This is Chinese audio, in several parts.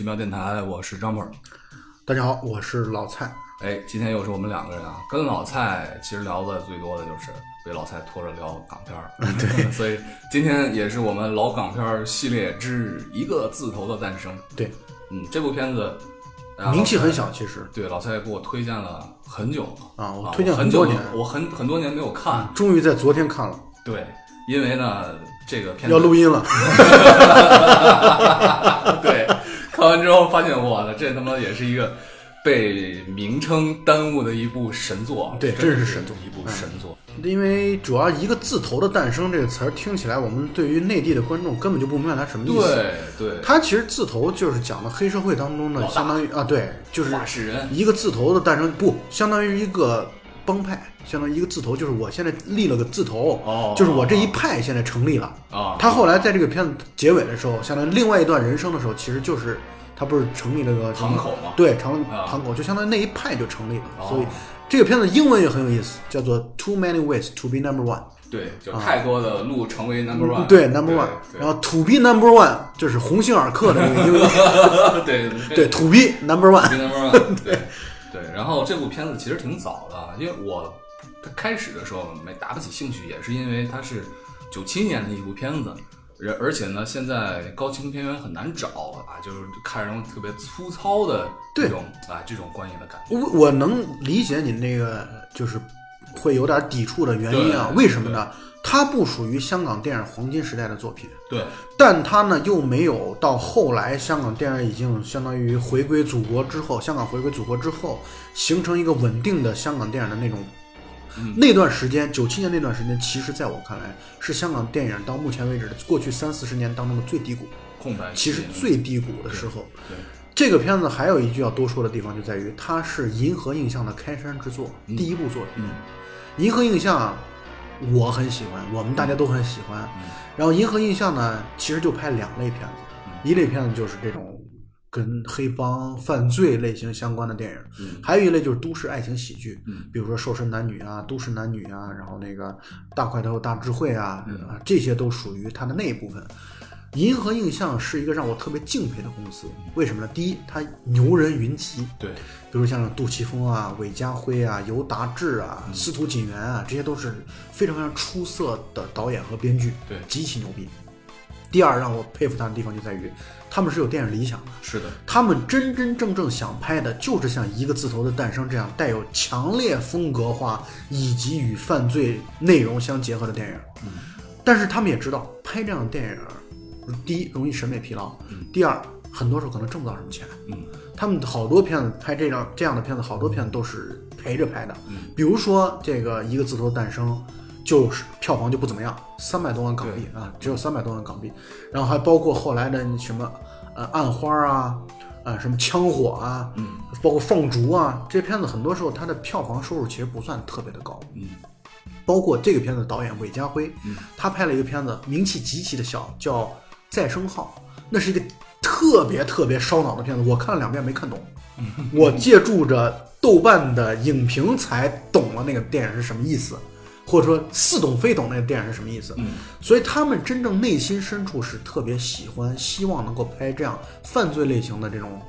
奇妙电台，我是张鹏。大家好，我是老蔡。哎，今天又是我们两个人啊，跟老蔡其实聊的最多的就是被老蔡拖着聊港片儿。对，所以今天也是我们老港片儿系列之一个字头的诞生。对，嗯，这部片子呃名气很小，其实对，老蔡给我推荐了很久了啊，我推荐很久多年，我很很多年没有看。终于在昨天看了，对，因为呢，这个片子要录音了。对，看完之后发现，哇，这他妈也是一个被名称耽误的一部神作。对真真是神作一部神作。因为主要一个字头的诞生这个词儿听起来，我们对于内地的观众根本就不明白它什么意思。对对，它其实字头就是讲的黑社会当中的，相当于啊，对，就是。一个字头的诞生，不相当于一个帮派，相当于一个字头，就是我现在立了个字头，哦就是我这一派现在成立了。啊，他后来在这个片子结尾的时候，相当于另外一段人生的时候，其实就是他不是成立了个堂口嘛对，堂啊堂口就相当于那一派就成立了。哦所以这个片子英文也很有意思，叫做 Too Many Ways to Be Number One。对，就太多的路成为 number one。啊对，Number One，然后 To Be Number One 就是鸿星尔克的那个英语，对对，To Be Number One。number one。对对，然后这部片子其实挺早的，因为我它开始的时候没打不起兴趣，也是因为它是九七年的一部片子。而而且呢，现在高清片源很难找啊，就是看着特别粗糙的这种啊这种观影的感觉。我我能理解你那个就是会有点抵触的原因啊，为什么呢？它不属于香港电影黄金时代的作品。对，但它呢又没有到后来香港电影已经相当于回归祖国之后，香港回归祖国之后，形成一个稳定的香港电影的那种。嗯。那段时间，九七年那段时间，其实在我看来是香港电影到目前为止的过去三四十年当中的最低谷，空白期其实最低谷的时候。对这个片子还有一句要多说的地方，就在于它是银河映像的开山之作，第一部作品。嗯。银河映像我很喜欢，我们大家都很喜欢。嗯。然后银河映像呢，其实就拍两类片子，嗯。一类片子就是这种跟黑帮犯罪类型相关的电影，嗯。还有一类就是都市爱情喜剧，嗯。比如说《瘦身男女》啊，《都市男女》啊，然后那个《大块头大智慧》啊，嗯啊，这些都属于它的那一部分。银河映像是一个让我特别敬佩的公司，为什么呢？第一，它牛人云集，对。比如像杜琪峰啊、韦家辉啊、尤达志啊、嗯。司徒锦源啊，这些都是非常非常出色的导演和编剧，对。极其牛逼。第二，让我佩服他的地方就在于，他们是有电影理想的，是的，他们真真正正想拍的就是像《一个字头的诞生》这样带有强烈风格化以及与犯罪内容相结合的电影。嗯。但是他们也知道，拍这样的电影，第一容易审美疲劳，第二很多时候可能挣不到什么钱。嗯。他们好多片子拍这样这样的片子，好多片子都是陪着拍的。嗯。比如说这个一个字头的诞生，就是票房就不怎么样，三百多万港币啊，只有三百多万港币。然后还包括后来的什么呃暗花啊，呃什么枪火啊，嗯包括放逐啊，这些片子很多时候它的票房收入其实不算特别的高。嗯包括这个片子导演韦家辉，嗯他拍了一个片子，名气极其的小，叫《再生号》，那是一个特别特别烧脑的片子，我看了两遍没看懂，我借助着豆瓣的影评才懂了那个电影是什么意思，或者说似懂非懂那个电影是什么意思。嗯所以他们真正内心深处是特别喜欢、希望能够拍这样犯罪类型的这种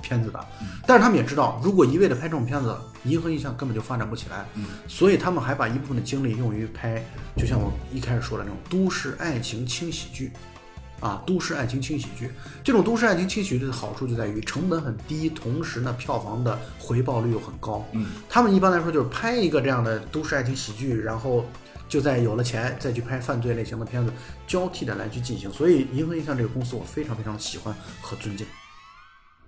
片子的。但是他们也知道，如果一味的拍这种片子，银河印象根本就发展不起来。嗯所以他们还把一部分的精力用于拍，就像我一开始说的那种都市爱情轻喜剧。啊，都市爱情轻喜剧，这种都市爱情轻喜剧的好处就在于成本很低，同时呢，票房的回报率又很高。嗯他们一般来说就是拍一个这样的都市爱情喜剧，然后就在有了钱再去拍犯罪类型的片子，交替的来去进行。所以银河印象这个公司我非常非常喜欢和尊敬。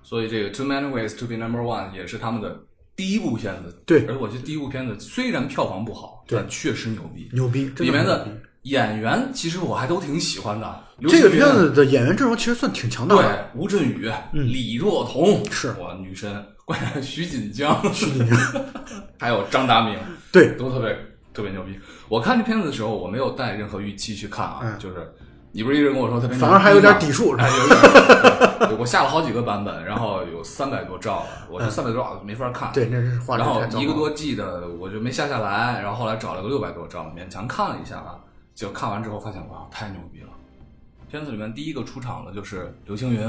所以这个《Too Many Ways to Be Number One》也是他们的第一部片子。对而我觉得第一部片子虽然票房不好，对但确实牛逼。牛逼，真里面的演员其实我还都挺喜欢的。刘这个片子的演员阵容其实算挺强大的。对吴镇宇、李若彤是我女神，关键徐锦江，徐锦江，还有张达明，对，都特别特别牛逼。我看这片子的时候，我没有带任何预期去看啊，嗯就是你不是一直跟我说特别反而还有点底数。哎，有点对我下了好几个版本，然后有三百多兆了，我这三百多兆没法看。嗯对，那是画质然后一个多 G 的我就没下下来，然后后来找了个六百多兆，勉强看了一下啊，就看完之后发现哇，太牛逼了！片子里面第一个出场的就是刘青云，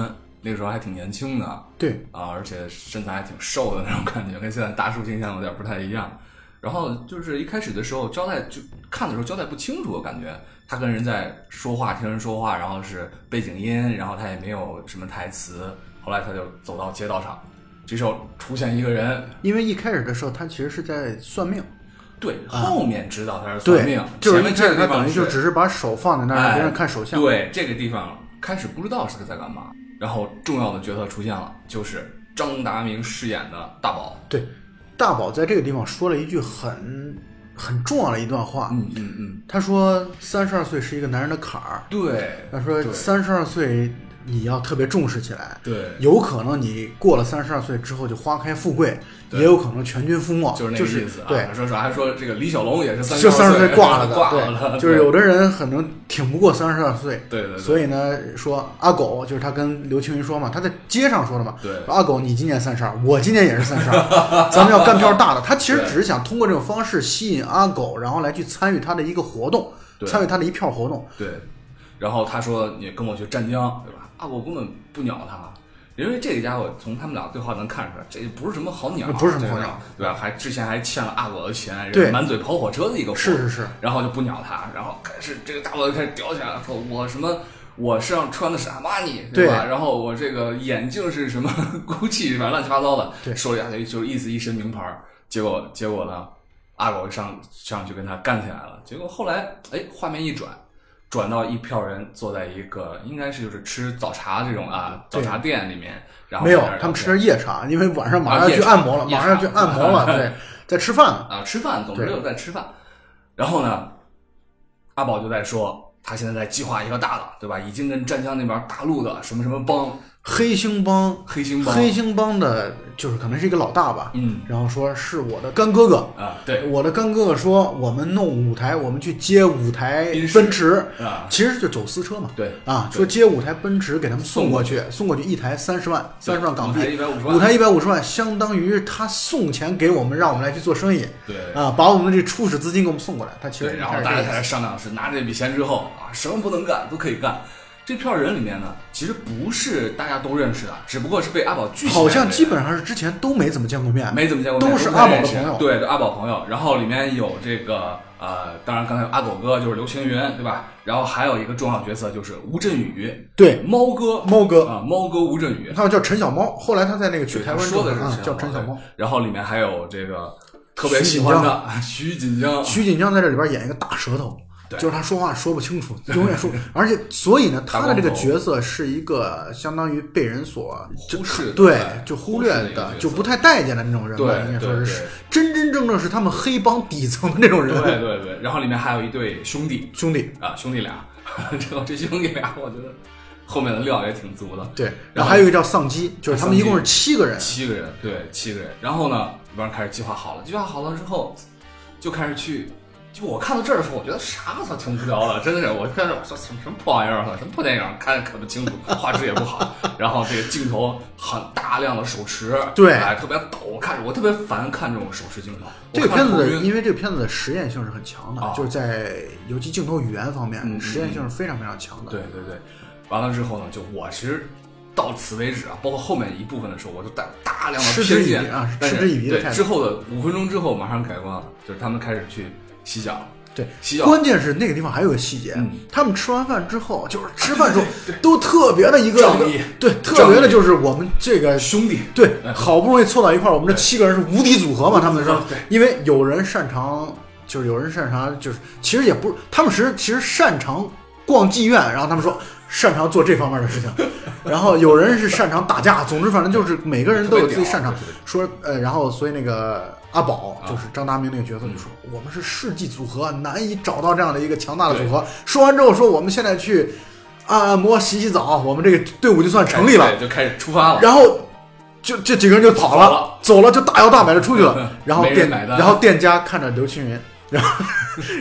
那个时候还挺年轻的对，啊，而且身材还挺瘦的那种感觉，跟现在大叔形象有点不太一样。然后就是一开始的时候交代就看的时候交代不清楚，我感觉他跟人在说话，听人说话，然后是背景音，然后他也没有什么台词。后来他就走到街道上，这时候出现一个人，因为一开始的时候他其实是在算命，对，后面知道他是算命，，就是前面一开始他这个地方等于就只是把手放在那儿让哎别人看手相，对这个地方开始不知道是在干嘛，然后重要的角色出现了，就是张达明饰演的大宝。对，大宝在这个地方说了一句很很重要的一段话，嗯嗯嗯，他说三十二岁是一个男人的坎儿，对，他说对。三十二岁你要特别重视起来，对，有可能你过了三十二岁之后就花开富贵，也有可能全军覆没，就是那个意思啊。对，说说还说这个李小龙也是三就三十岁岁 挂了的，挂了，对，就是有的人可能挺不过三十二岁，对对对，所以呢，说阿狗就是他跟刘青云说嘛，他在街上说的嘛，对。阿狗你今年三十二，我今年也是三十二，咱们要干票大的。他其实只是想通过这种方式吸引阿狗，然后来去参与他的一个活动，对。参与他的一票活动。对，然后他说你跟我去湛江，对吧？阿狗根本不鸟他。因为这个家伙从他们俩对话能看出来，这不是什么好鸟，不是什么好鸟，对吧？还之前还欠了阿狗的钱，对满嘴跑火车的一个货是是是，然后就不鸟他，然后开始这个大伙就开始叼起来了，说我什么我身上穿的是阿玛尼，对吧？然后我这个眼镜是什么 GUCCI，反正乱七八糟的，对说一大堆，就是意思一身名牌。结果结果呢，阿狗上上去跟他干起来了。结果后来，哎，画面一转。转到一票人坐在一个应该是就是吃早茶这种啊早茶店里面，然后没有他们吃夜茶，因为晚上马上去按摩了，夜马上要去按摩了，对，在吃饭。啊，吃饭，总之对有在吃饭。然后呢，阿宝就在说，他现在在计划一个大的，对吧？已经跟湛江那边大陆的什么什么帮、黑星帮，黑星帮，黑星帮的，就是可能是一个老大吧，嗯。然后说是我的干哥哥，啊，对。我的干哥哥说我们弄五台，我们去接五台奔驰，啊，其实就走私车嘛。对啊，说接五台奔驰给他们送过去，送过去。一台三十万，三十万港币，一百五十万，五台一百五十万，相当于他送钱给我们，让我们来去做生意。对。啊，把我们的这初始资金给我们送过来。他其实然后大家开商量是拿这笔钱之后啊，什么不能干都可以干。这票人里面呢，其实不是大家都认识的，只不过是被阿宝聚起来的好像基本上是之前都没怎么见过面，没怎么见过面，都是阿宝的朋友对，阿宝朋友。然后里面有这个呃，当然刚才有阿狗哥就是刘青云，对吧？然后还有一个重要角色就是吴镇宇，对，猫哥，猫哥，啊，猫哥吴镇宇，还有叫陈小猫，后来他在那个去对台湾说的是陈叫陈小猫。然后里面还有这个特别喜欢的 徐锦江，徐锦江在这里边演一个大舌头，对就是他说话说不清楚，永远说，而且 所以呢，他的这个角色是一个相当于被人所忽视对哎，就忽略的就不太待见的那种人吧，对应该说对是真真正正是他们黑帮底层的那种人，对对对。然后里面还有一对兄弟兄弟。啊，兄弟俩，这这兄弟俩，我觉得后面的料也挺足的。对，然后然后还有一个叫丧鸡，就是他们一共是七个人，七个人，对，七个人。然后呢，里边开始计划好了，计划好了之后，就开始去。就我看到这儿的时候，我觉得啥我操挺无聊的，真的是。我看着我说什么什么破玩意儿，什么破电影，看看不清楚，画质也不好。然后这个镜头很大量的手持，对哎，特别抖。我看着我特别烦看这种手持镜头。这个片子因为这个片子的实验性是很强的，啊就是在尤其镜头语言方面，实验性是非常非常强的。对对对，完了之后呢，就我其实到此为止啊，包括后面一部分的时候，我就带大量的偏见啊是嗤之以鼻对之后的五分钟之后马上改观了，就是他们开始去洗脚，对，洗脚。关键是那个地方还有个细节，嗯。他们吃完饭之后，就是吃饭时候都特别的一个仗义。对，特别的就是我们这个兄弟，对哎，好不容易凑到一块儿，我们这七个人是无敌组合嘛？他们说对，因为有人擅长，就是有人擅长，就是其实也不是，他们实其实擅长逛妓院，然后他们说擅长做这方面的事情，然后有人是擅长打架，总之反正就是每个人都有自己擅长。说呃，然后所以那个阿宝啊就是张达明那个角色就说，我们是世纪组合，难以找到这样的一个强大的组合。说完之后说，我们现在去按按摩、洗洗澡，我们这个队伍就算成立了。就开始出发了。然后就这几个人就跑了，走了就大摇大摆的出去了。然后店然后店家看着刘青云，然后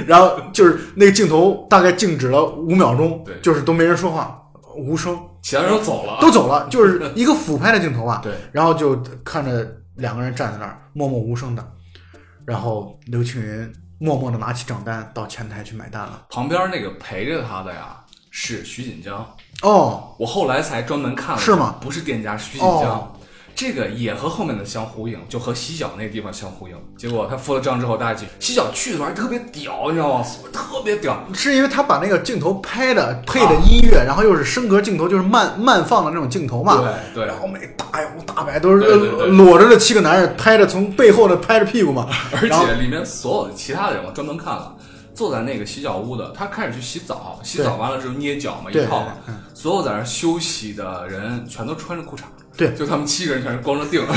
然后就是那个镜头大概静止了五秒钟对，就是都没人说话，无声，其他人都走了，都走了，就是一个俯拍的镜头啊。对，然后就看着两个人站在那儿默默无声的，然后刘青云默默的拿起账单到前台去买单了。旁边那个陪着他的呀，是徐锦江。哦，我后来才专门看了，是吗不是店家是徐锦江。哦这个也和后面的相呼应，就和洗脚那个地方相呼应。结果他付了账之后，大家去洗脚去的时候还特别屌，你知道吗？特别屌。是因为他把那个镜头拍的配的音乐，然后又是升格镜头，就是慢慢放的那种镜头嘛。对对然后每大摇大摆都是裸着的七个男人拍着从背后的拍着屁股嘛。而且里面所有的其他的人，我专门看了，坐在那个洗脚屋的，他开始去洗澡，洗澡完了之后捏脚嘛，一套嘛嗯，所有在那休息的人全都穿着裤衩，对。就他们七个人全是光着腚。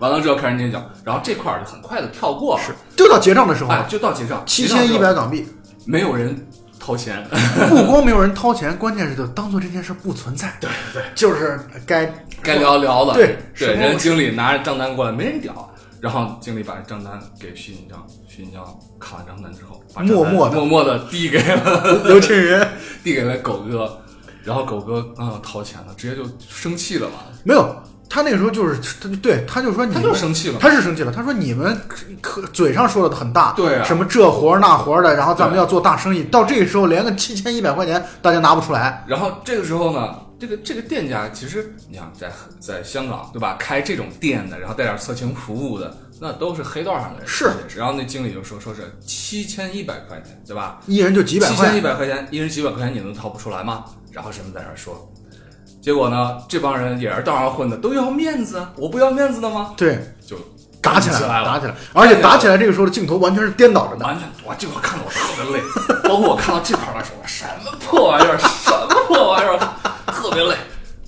完了之后开始捏脚，然后这块儿就很快的跳过了，是。就到结账的时候，哎，就到结账，七千一百，港币，没有人掏钱，不光没有人掏钱，关键是就当做这件事不存在。对对，就是该该聊聊的，对对，人经理拿着账单过来，没人屌，然后经理把账单给徐锦江，徐锦江看完账单之后，把默默地。默默的递给了刘青云。递给了狗哥，然后狗哥啊、掏钱了，直接就生气了嘛，没有。他那个时候就是，他就对，他就说你他就生气了，他是生气了，他说你们可嘴上说的很大，对啊什么这活儿那活儿的，然后咱们要做大生意，到这个时候连个七千一百块钱大家拿不出来，然后这个时候呢，这个这个店家其实你想在在香港对吧，开这种店的，然后带点色情服务的，那都是黑道上的人，是。然后那经理就说说是七千一百块钱，对吧？一人就几百块七千一块，百块钱，一人几百块钱，你能掏不出来吗？然后什么在那儿说，结果呢，这帮人也是道上混的，都要面子，啊，我不要面子的吗？对，就打起来来了，打起来，而且打起来这个时候的镜头完全是颠倒着的，完全，哇，这块看得我特别累，包括我看到这块儿的时候，什么破玩意儿，什么破玩意儿，特别累。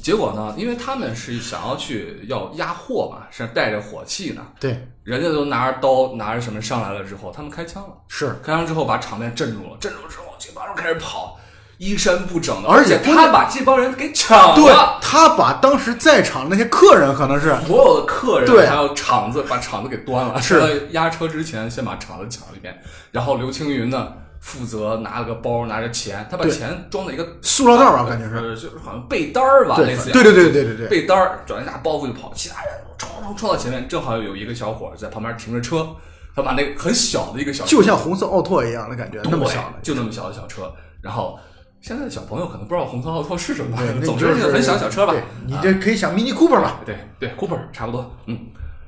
结果呢，因为他们是想要去要压货嘛，是带着火器呢，对，人家都拿着刀拿着什么上来了之后，他们开枪了。是，开枪之后把场面镇住了，镇住之后这帮人开始跑，衣衫不整的，而且且他把这帮人给抢对了。他把当时在场那些客人可能是所有的客人对还有场子，把场子给端了。是在压车之前，先把场子抢了一遍。然后刘青云呢，负责拿了个包，拿着钱，他把钱装在一个塑料袋儿吧，感觉是，呃，就是好像被单儿吧，类似于对对对对对对，被单儿转一大包袱就跑，其他人冲冲冲到前面，正好有一个小伙儿在旁边停着车，他把那个很小的一个小就像红色奥拓一样的感觉，那么小的，就那么小的小车，然后。现在的小朋友可能不知道红色奥拓是什么对，，那总就是很小的小车吧。你啊这可以想 Mini Cooper 吧，对对，Cooper 差不多，嗯，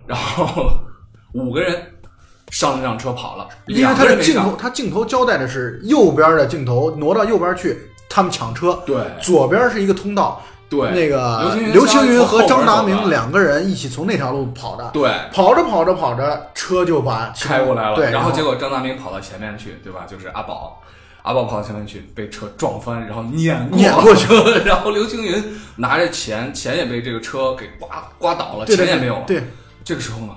然后五个人上了那辆车跑了，因为两他的镜头。他镜头交代的是右边的镜头挪到右边去，他们抢车，对左边是一个通道，对，那个刘青云和张达明两个人一起从那条路跑的，对跑着跑着跑着，车就把开过来了，对，然然后结果张达明跑到前面去，对吧？就是阿宝，阿宝跑到前面去，被车撞翻，然后碾碾过去了，然后刘青云拿着钱，钱也被这个车给刮刮倒了，对对钱也没有了。对，这个时候呢，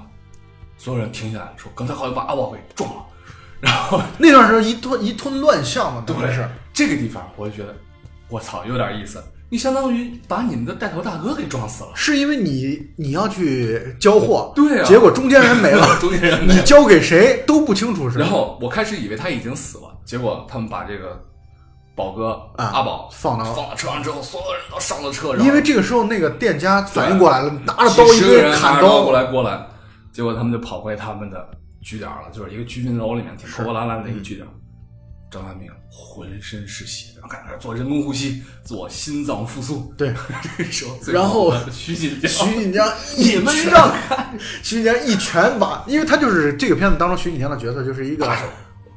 所有人停下来说，刚才好像把阿宝给撞了，然后那段时候一顿一通乱象嘛，对是。这个地方，我就觉得，我操，有点意思。你相当于把你们的带头大哥给撞死了。是因为你你要去交货，对啊结果中间人没了，中间人没了你交给谁都不清楚是。然后我开始以为他已经死了，结果他们把这个宝哥、啊阿宝放到放到车上之后，所有人都上了车，然后因为这个时候那个店家反应过来了，拿着刀一几十个人堆砍刀过，来过来，结果他们就跑回他们的据点了，就是一个居民楼里面挺破破烂烂的一个据点。张万明浑身是血，然后开始做人工呼吸，做心脏复苏。对，这时候最然后后徐锦江，徐锦江一你们拳让开，徐锦江一拳把，因为他就是这个片子当中徐锦江的角色就是一个打手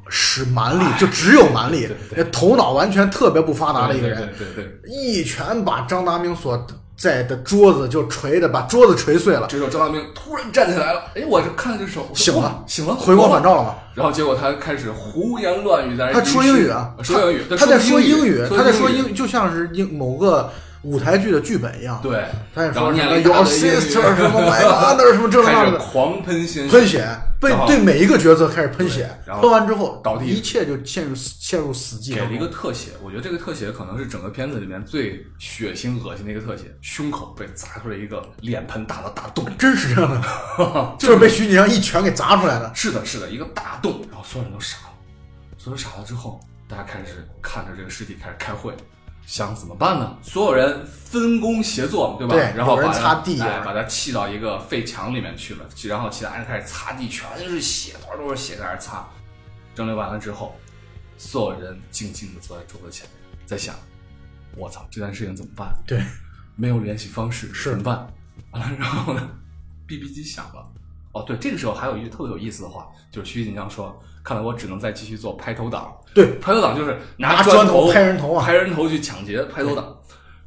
使蛮力，就只有蛮力头脑完全特别不发达的一个人，对对对。一拳把张达明所在的桌子就锤的把桌子锤碎了，这时候张达明突然站起来了，哎，我这看这手醒了醒了，回光返照。了嘛。然后结果他开始胡言乱语，在他说英语啊，说英语，他在说英语，他在说英英，就像是英某个舞台剧的剧本一样。，对，他也说什么念了一大 Your 堆英语 sister 什么 My mother 什么这 那的，狂喷血喷血，被对每一个角色开始喷血，然后喷完之后倒地一切就陷入陷入死寂。给了一个特写，我觉得这个特写可能是整个片子里面最血腥恶心的一个特写，胸口被砸出来一个脸盆大的大洞，真是这样的，就是被徐锦江一拳给砸出来的。是的，是的，一个大洞，然后所有人都傻了，所有人傻了之后，大家开始看着这个尸体开始开会，想怎么办呢？所有人分工协作，对吧？对然后把它擦地哎，啊把它砌到一个废墙里面去了，然后其他人开始擦地，全是血，都是血在那儿擦。整理完了之后，所有人静静的坐在桌子前面，在想：我操，这件事情怎么办？对，没有联系方式怎么办？完了，然后呢，BB 机响了。哦，对，这个时候还有一句特别有意思的话，就是徐锦江说：“看来我只能再继续做拍头党。”对，拍头党就是拿砖头拍人头啊，拍人头去抢劫拍头党。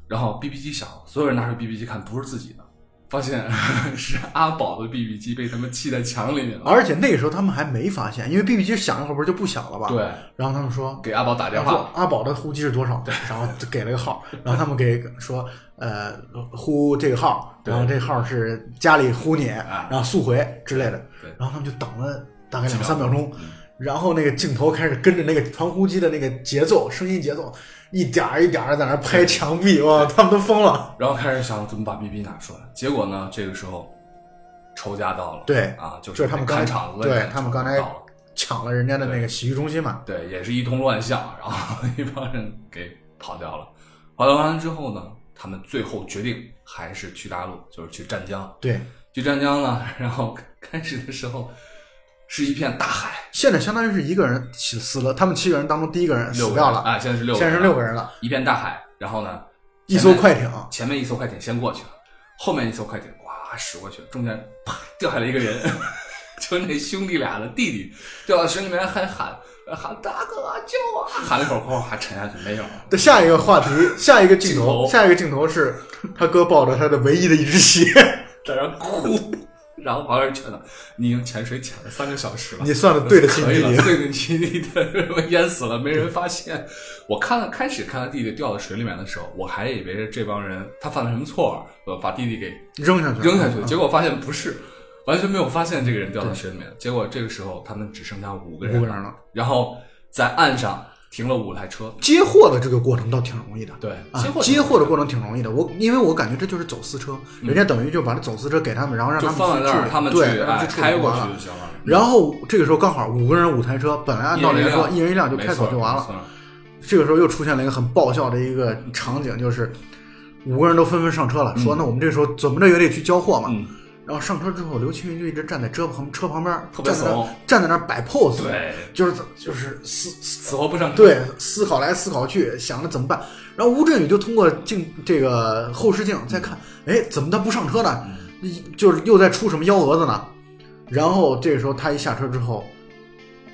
然后 BB 机响，所有人拿出 BB 机看，不是自己的，发现 是阿宝的 BB 机被他们砌在墙里面了。而且那个时候他们还没发现，因为 BB 机响一会儿不是就不响了吧？对。然后他们说给阿宝打电话，阿宝的呼机是多少？对。然后给了个号，然后他们给说呃呼这个号，然后这号是家里呼你，然后速回之类的。对。然后他们就等了大概两三秒钟，然后那个镜头开始跟着那个传呼机的那个节奏、声音节奏。一点儿一点儿在那拍墙壁，哇，他们都疯了。然后开始想怎么把 BB 拿出来，结果呢，这个时候仇家到了，对啊，就是他们看场子，对他们刚才抢了人家的那个洗浴中心嘛，对，也是一通乱象，然后 一帮人给跑掉了。跑掉完了之后呢，他们最后决定还是去大陆，就是去湛江。对，去湛江呢，然后开始的时候。是一片大海，现在相当于是一个人死死了，他们七个人当中第一个人死掉了啊！现在是六，现在是六个人了。一片大海，然后呢，一艘快艇，前面一艘快艇先过去了，后面一艘快艇哇驶过去了，中间啪掉下来一个人，就那兄弟俩的弟弟掉到水里面还喊喊大哥救我，喊了一会儿后还沉下去没有了。的下一个话题，下一个镜头，下一个镜头是他哥抱着他的唯一的一只鞋在那哭。然后旁边人劝他：“你已经潜水潜了三个小时了，你算的对得起弟弟，对得起弟弟的，淹死了没人发现。我看了开始看到弟弟掉到水里面的时候，我还以为是这帮人他犯了什么错，呃，把弟弟给扔下去，扔下去。结果发现不是，完全没有发现这个人掉到水里面。结果这个时候他们只剩下五个人，五个人了。然后在岸上。停了五台车，接货的这个过程倒挺容易的。对，接货接货的过程挺容易的。我因为我感觉这就是走私车，人家等于就把这走私车给他们，然后让他们放在那儿，他们对开过去就行了。然后这个时候刚好五个人五台车，本来按道理来说一人一辆就开走就完了。这个时候又出现了一个很爆笑的一个场景，就是五个人都纷纷上车了，说那我们这时候怎么着也得去交货嘛。然后上车之后，刘青云就一直站在车旁车旁边，特别怂，站在那儿摆 pose，对，就是就是死死活不上，对，思考来思考去，想着怎么办。然后吴镇宇就通过镜这个后视镜再看，哎，怎么他不上车呢？就是又在出什么幺蛾子呢？然后这个时候他一下车之后，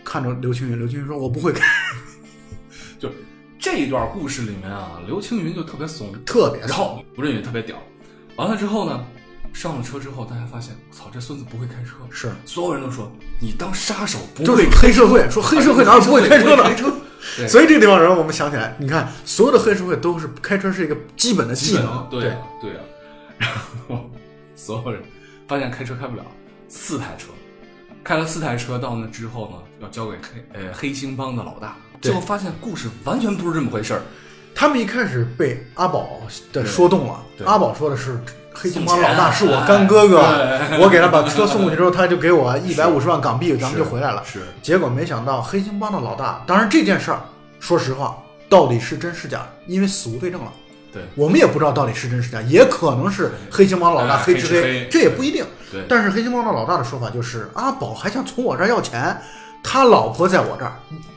看着刘青云，刘青云说：“我不会开。”就这一段故事里面啊，刘青云就特别怂，特别，然后吴镇宇特别屌。完了之后呢？上了车之后，大家发现，操，这孙子不会开车。是，所有人都说你当杀手不会黑社会，说黑社会哪有不会开车的？开车。所以这个地方让我们想起来，你看，所有的黑社会都是开车是一个基本的技能。对对啊。然后所有人发现开车开不了，四台车，开了四台车到那之后呢，要交给黑呃黑星帮的老大。最后发现故事完全不是这么回事儿。他们一开始被阿宝的说动了，阿宝说的是。黑金帮老大是我干哥哥，我给他把车送过去之后，他就给我 一百五十万港币，咱们就回来了。是，结果没想到黑金帮的老大，当然这件事儿，说实话，到底是真是假？因为死无对证了。对，我们也不知道到底是真是假，也可能是黑金帮老大黑吃黑，这也不一定。对，但是黑金帮的老大的说法就是，阿宝还想从我这儿要钱，他老婆在我这儿。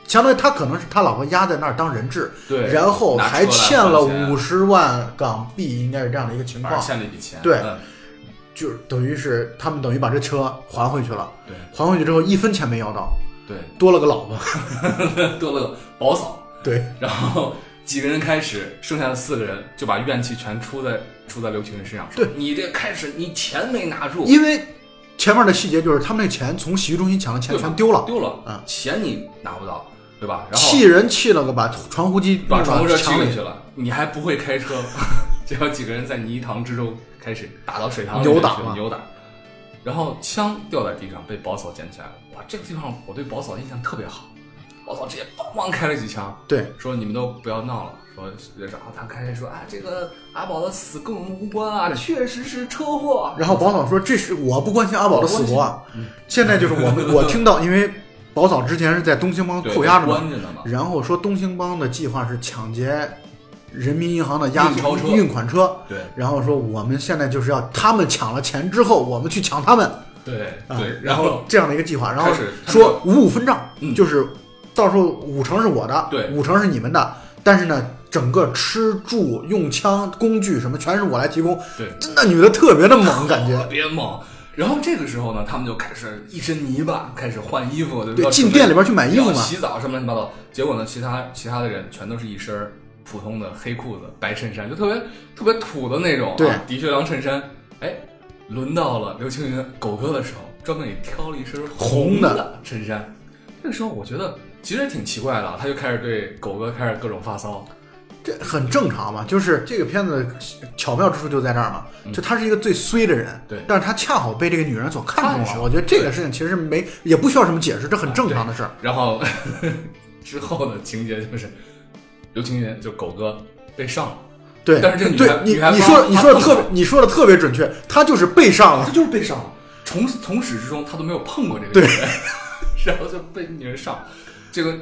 相当于他可能是他老婆压在那儿当人质，对，然后还欠了五十万港币，应该是这样的一个情况，欠了一笔钱，对，就是等于是他们等于把这车还回去了，对，还回去之后一分钱没要到，对，多了个老婆，多了个宝嫂，对，然后几个人开始，剩下的四个人就把怨气全出在出在刘青云身上，对。你这开始你钱没拿住，因为前面的细节就是他们那钱从洗浴中心抢的钱全丢了，丢了，啊，钱你拿不到。对吧？然后气人气了个把传呼机把传呼车抢里去了，你还不会开车，结果几个人在泥塘之中开始打到水塘里扭打扭打，然后枪掉在地上被宝嫂捡起来了。哇，这个地方我对宝嫂印象特别好，宝嫂直接梆梆开了几枪，对，说你们都不要闹了，说然后他开始说啊，这个阿宝的死跟我们无关啊，确实是车祸。然后宝嫂说这是我不关心阿宝的死活，现在就是我们 我听到因为。宝嫂之前是在东兴帮扣押着嘛，然后说东兴帮的计划是抢劫人民银行的押运款车，对，然后说我们现在就是要他们抢了钱之后，我们去抢他们，对对，然后这样的一个计划，然后说五五分账，就是到时候五成是我的，对五成是你们的，但是呢，整个吃住用枪工具什么全是我来提供。对，那女的特别的猛，感觉特。别猛。然后这个时候呢，他们就开始一身泥巴，开始换衣服，对不对，进店里边去买衣服嘛。洗澡什么乱七八糟。结果呢，其他其他的人全都是一身普通的黑裤子、白衬衫，就特别特别土的那种、啊，对的确良衬衫。哎，轮到了刘青云狗哥的时候，专门给挑了一身红的的衬衫。这个时候我觉得其实也挺奇怪的，他就开始对狗哥开始各种发骚。这很正常嘛，就是这个片子巧妙之处就在这儿嘛，就他是一个最衰的人，嗯对但是他恰好被这个女人所看中了。我觉得这个事情其实没也不需要什么解释，这很正常的事儿。然后 之后的情节就是刘青云就狗哥被上了。对，但是这个女对你你说你说的特别你说的特别准确，他就是被上了他。就是被上了，从从始至终他都没有碰过这个女人，然后就被女人上。这个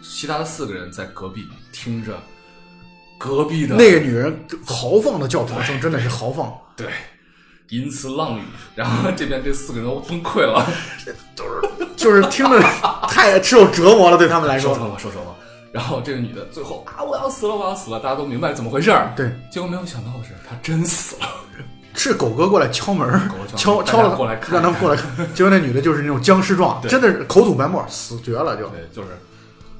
其他的四个人在隔壁听着隔壁的那个女人豪放的叫床声真的是豪放，对淫词浪语，然后这边这四个人都崩溃了，就是听着 太受折磨了，对他们来说。受伤了，受伤了。然后这个女的最后啊，我要死了，我要死了，大家都明白怎么回事儿。对，结果没有想到的是，她真死了。是狗哥过来敲门儿，敲敲敲了，过来看让他们过来看。结果那女的就是那种僵尸状，真的是口吐白沫，死绝了就。对，就是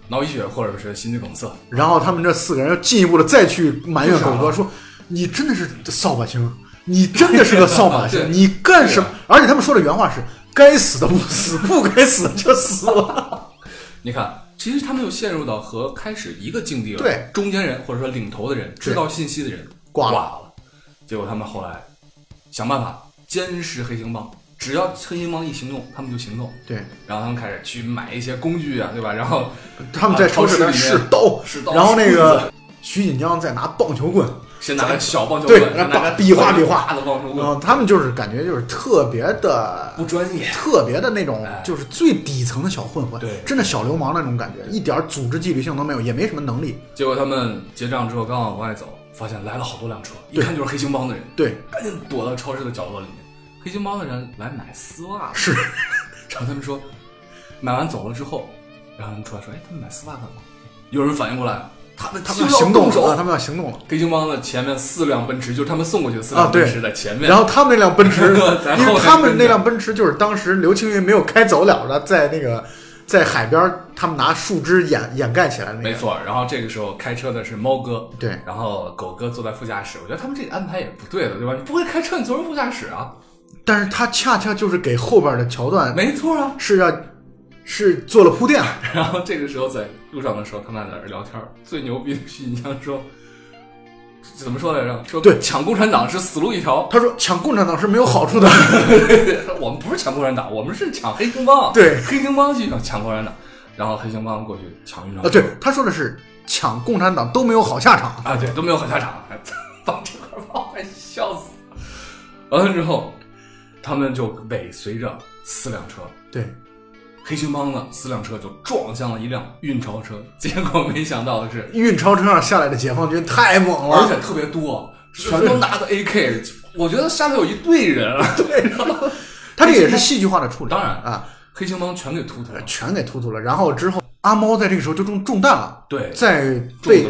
脑溢血或者是心肌梗塞。然后他们这四个人又进一步的再去埋怨狗哥，说你真的是扫把星，你真的是个扫把星，你干什么？而且他们说的原话是：该死的不死，不该死的就死了。你看，其实他们又陷入到和开始一个境地了。对，中间人或者说领头的人，知道信息的人挂了了，结果他们后来想办法监视黑星帮，只要黑星帮一行动，他们就行动。对，然后他们开始去买一些工具啊，对吧？然后他们在超市里面试刀，试刀。然后那个徐锦江在拿棒球棍，先拿个小棒球棍，比划比划。的棒球棍，然后他们就是感觉就是特别的不专业。特别的那种哎，就是最底层的小混混，对。真的小流氓那种感觉，一点组织纪律性都没有，也没什么能力。结果他们结账之后刚往外走，发现来了好多辆车，一看就是黑星帮的人，对，赶紧躲到超市的角落里面。黑星帮的人来买丝袜，是，然后他们说，买完走了之后，然后他们出来说，哎，他们买丝袜干嘛？有人反应过来，他们他们要行动。了，他们要行动了。黑星帮的前面四辆奔驰，就是他们送过去的四辆奔驰在前面，然后他们那辆奔驰，因为他们那辆奔驰就是当时刘青云没有开走了的，在那个在海边儿，他们拿树枝掩掩盖起来的那个。没，错。然后这个时候开车的是猫哥，对，然后狗哥坐在副驾驶。我觉得他们这个安排也不对的，对吧？你不会开车，你坐人副驾驶啊？但是他恰恰就是给后边的桥段没错啊。是要是做了铺垫。然后这个时候在路上的时候，他们俩在那儿聊天儿。最牛逼的是尹江说，怎么说来着？说对抢共产党是死路一条。他说抢共产党是没有好处的。我们不是抢共产党，我们是抢黑星帮。对黑星帮去抢共产党，然后黑星帮过去抢运钞啊，对，他说的是抢共产党都没有好下场。啊，对，都没有好下场，把这块儿把我快笑死。完了之后，他们就尾随着四辆车，对，黑星帮的四辆车就撞向了一辆运钞车，结果没想到的是，运钞车上下来的解放军太猛了，而且特别多，全都拿着 AK，我觉得下头有一队人啊。对，他这也是戏剧化的处理。当然啊，黑星帮全给突突了。全给突突了。然后之后，阿猫在这个时候就中中弹了，对，在对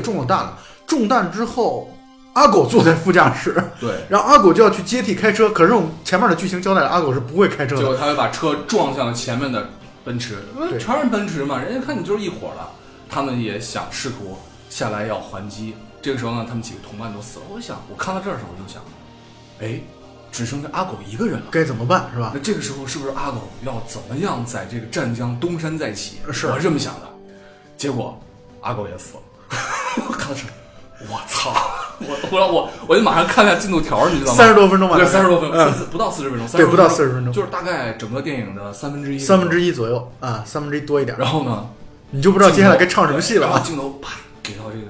中了弹了。中弹之后，阿狗坐在副驾驶，对，然后阿狗就要去接替开车。可是我们前面的剧情交代了，阿狗是不会开车的。结果他就把车撞向了前面的奔驰，因为对全是奔驰嘛，人家看你就是一伙的，他们也想试图下来要还击。这个时候呢，他们几个同伴都死了。我想，我看到这儿的时候，我就想，哎，只剩下阿狗一个人了。该怎么办是吧那？这个时候是不是阿狗要怎么样在这个湛江东山再起？是我是这么想的。结果阿狗也死了。我看到这儿，我操！我我我我就马上看一下进度条，你知道吗？三十多分钟吧，对，三十多分，嗯，四不到四十分钟，对不到四十分钟。就是大概整个电影的三分之一，三分之一左右啊，三分之一多一点。然后呢，你就不知道接下来该唱什么戏了。然后啊？镜头啪给到这个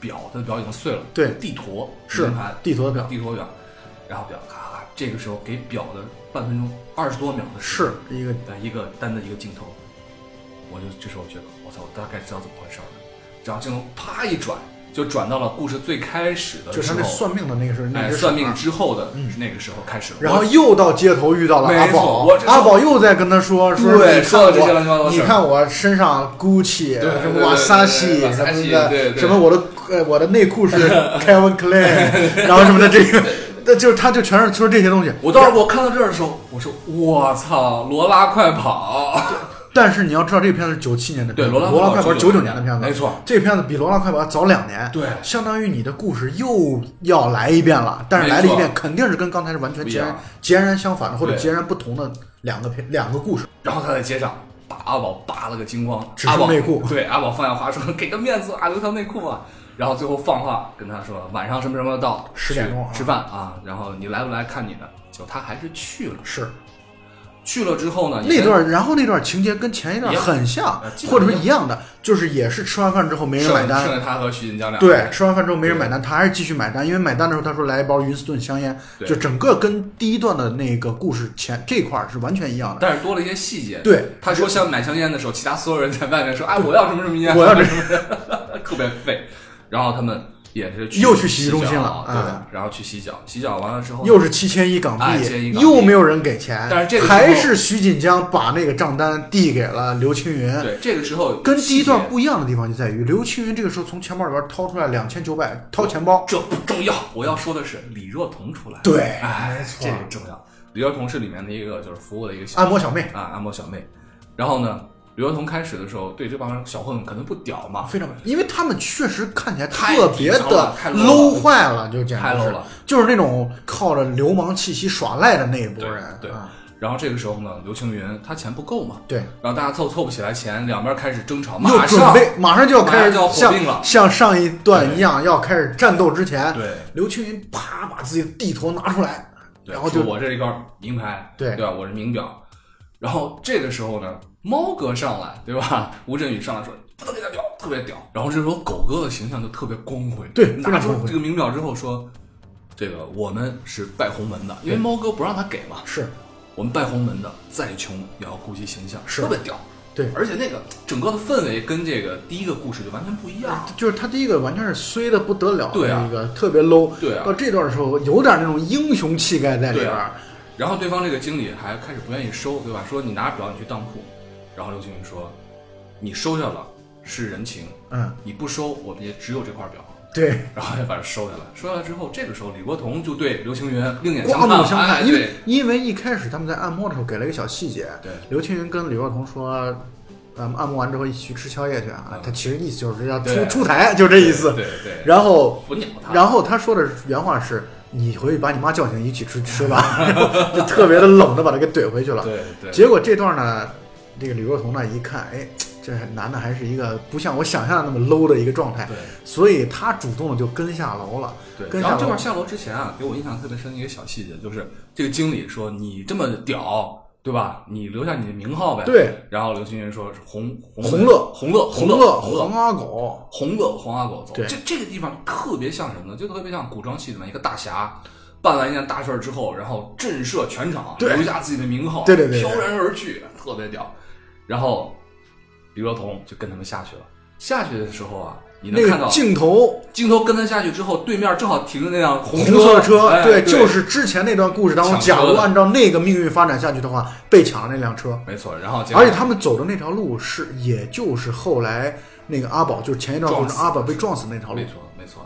表，它的表已经碎了，对。地图是地坨表。地坨表，然后表咔咔，这个时候给表的半分钟二十多秒的时是一个的一个单的一个镜头，我就这时候觉得我操，我大概知道怎么回事了。然后镜头啪一转，就转到了故事最开始的就是时候，他那算命的那个是那哎，算命之后的那个时候开始了。然后又到街头遇到了阿宝阿宝又在跟他说说，对说了这些你看我身上 GUCCI 对什么对瓦萨对西对什么的，什么我的呃我的内裤是 Kevin Klein，然后什么的这个，那就是他就全是说这些东西。我当时我看到这儿的时候，我说我操，罗拉快跑！但是你要知道，这个片子是九七年的片子，对罗拉罗拉快跑是九99九年的片子，没错。这个片子比罗拉快跑早两年，对相当于你的故事又要来一遍了，但是来了一遍肯定是跟刚才是完全截然截然相反的或者截然不同的两个片两个故事。然后他在街上把阿宝扒了个精光，只阿宝剩内裤 对阿宝放下话说给个面子啊，留条内裤啊。然后最后放话跟他说晚上什么什么到10点钟啊吃饭啊，然后你来不来看你的。就他还是去了，是去了之后呢，那段，然后那段情节跟前一段很像或者是一样的，就是也是吃完饭之后没人买单，剩下他和徐锦江俩对，吃完饭之后没人买单，他还是继续买单，因为买单的时候他说来一包云斯顿香烟，就整个跟第一段的那个故事前这块是完全一样的。但是多了一些细节。对，他说像买香烟的时候，其他所有人在外面说，哎，我要什么什么烟，我要这什么什么，特别废。然后他们也是去又去洗浴中心了对啊，然后去洗脚，洗脚完了之后，又是七千一港哎币，71港币又没有人给钱，但是这个还是徐锦江把那个账单递给了刘青云。对这个时候跟第一段不一样的地方就在于，刘青云这个时候从钱包里边掏出来两千九百，掏钱包，这不重要，我要说的是李若彤出来，对哎，没错这个重要。李若彤是里面的一个就是服务的一个小按摩小妹，啊按摩小妹，然后呢，李若彤开始的时候对这帮小混混可能不屌嘛，非常，因为他们确实看起来太特别的太 low 坏了，就简直太 low 了，就是那种靠着流氓气息耍赖的那一波人。对对啊然后这个时候呢，刘青云他钱不够嘛，对，然后大家凑凑不起来钱，两边开始争吵，又马上马上就要开始马上就要火并了像像上一段一样要开始战斗之前，对刘青云啪把自己的地图拿出来，对，然后就说我这一块名牌，对对吧？我是名表。然后这个时候呢，猫哥上来，对吧？吴镇宇上来说特别屌，特别屌。然后这时候狗哥的形象就特别光辉，对非拿出这个名表之后说，这个我们是拜鸿门的，因为猫哥不让他给嘛，是。我们拜鸿门的再穷也要顾及形象，是。特别屌。对。而且那个整个的氛围跟这个第一个故事就完全不一样。就是他第一个完全是衰的不得了，对啊。那个特别 low，对啊。到这段的时候有点那种英雄气概在里边啊，然后对方这个经理还开始不愿意收，对吧？说你拿着表你去当铺，然后刘青云说，你收下了是人情，嗯，你不收我们也只有这块表。对，然后就把它收下来，收下来之后，这个时候李国同就对刘青云另眼相看因为因为一开始他们在按摩的时候给了一个小细节，对刘青云跟李若彤说。咱们按摩完之后一起去吃宵夜去啊！嗯他其实意思就是要出出台，就这意思。对对，然后不鸟他，然后他说的原话是：“你回去把你妈叫醒，一起吃吃吧。”然后就特别的冷的把他给怼回去了。对对，结果这段呢，这个李若彤呢一看，哎，这男的还是一个不像我想象的那么 low 的一个状态，对所以他主动的就跟下楼了。对，跟下楼然后这块下楼之前啊，给我印象特别深的一个小细节，就是这个经理说你这么屌，对吧？你留下你的名号呗。。对，然后刘青云说是红红红乐红乐红乐红乐阿狗，红乐黄阿狗走。对这这个地方特别像什么呢？就特别像古装戏里面一个大侠。办完一件大事儿之后，然后震慑全场，留下自己的名号，对对对对飘然而去，特别屌。然后李若彤就跟他们下去了。下去的时候啊，你能那看到镜头镜头跟他下去之后，对面正好停着那辆红红色的车，哎对，就是之前那段故事当中，假如按照那个命运发展下去的话，被抢了那辆车。没错。然后而且他们走的那条路是，也就是后来那个阿宝，就是前一段故事阿宝被撞死那条路没。错没错。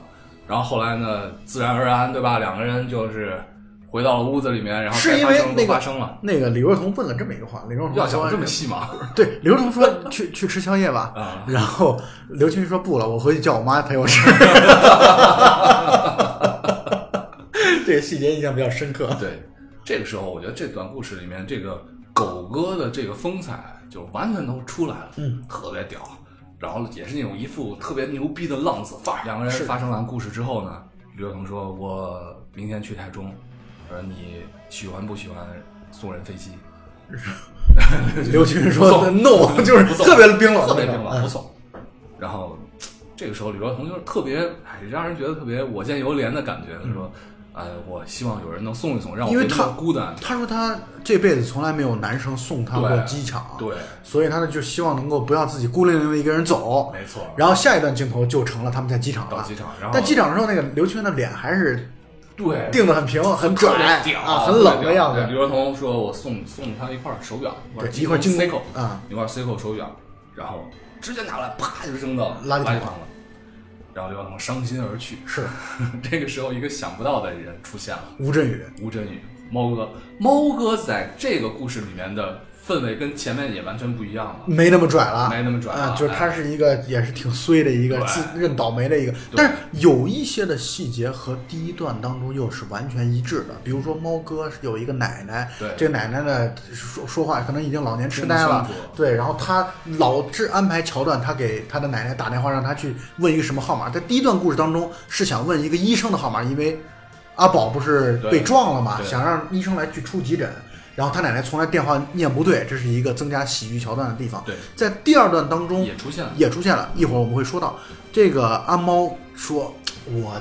然后后来呢，自然而然，对吧？两个人就是回到了屋子里面，然后是因为那个生了。那个李若彤问了这么一个话，李若彤说要讲这么细吗？对，李若彤说去去吃宵夜吧，啊，然后刘青云说不了，我回去叫我妈陪我吃。这个细节印象比较深刻。对，这个时候我觉得这段故事里面这个狗哥的这个风采就完全都出来了，嗯，特别屌。然后也是那种一副特别牛逼的浪子范儿。两个人发生完故事之后呢，李若彤说：“我明天去台中，说你喜欢不喜欢送人飞机？”刘青云说送 no，就是特别冰冷特别冰冷，不嗯送。然后这个时候李若彤就是特别，哎，让人觉得特别我见犹怜的感觉。他说：“呃，我希望有人能送一送，让我因为他孤单。他说他这辈子从来没有男生送他过机场，对，所以他呢就希望能够不要自己孤零零的一个人走。没错。然后下一段镜头就成了他们在机场了。到机场，然后但机场的时候，那个刘青云的脸还是对定的很平、很拽屌啊，很冷的样子。对刘若彤说：“我送送他一块手表，一块金 Seiko 啊，一块 Seiko 手表，然后直接拿过来，啪就扔到垃圾桶圾桶了。然后刘若彤伤心而去。是 这个时候，一个想不到的人出现了，吴镇宇。吴镇宇，猫哥。猫哥在这个故事里面的氛围跟前面也完全不一样了。没那么拽了，没那么拽了。啊，就是他是一个也是挺衰的一个自认倒霉的一个，但是有一些的细节和第一段当中又是完全一致的，比如说猫哥有一个奶奶，对。这个奶奶呢说说话可能已经老年痴呆了。对，然后他老是安排桥段，他给他的奶奶打电话让他去问一个什么号码，在第一段故事当中是想问一个医生的号码，因为阿宝不是被撞了嘛，想让医生来去出急诊。然后他奶奶从来电话念不对，这是一个增加喜剧桥段的地方。对，在第二段当中也出现了。也出现了，一会儿我们会说到这个阿猫说：“我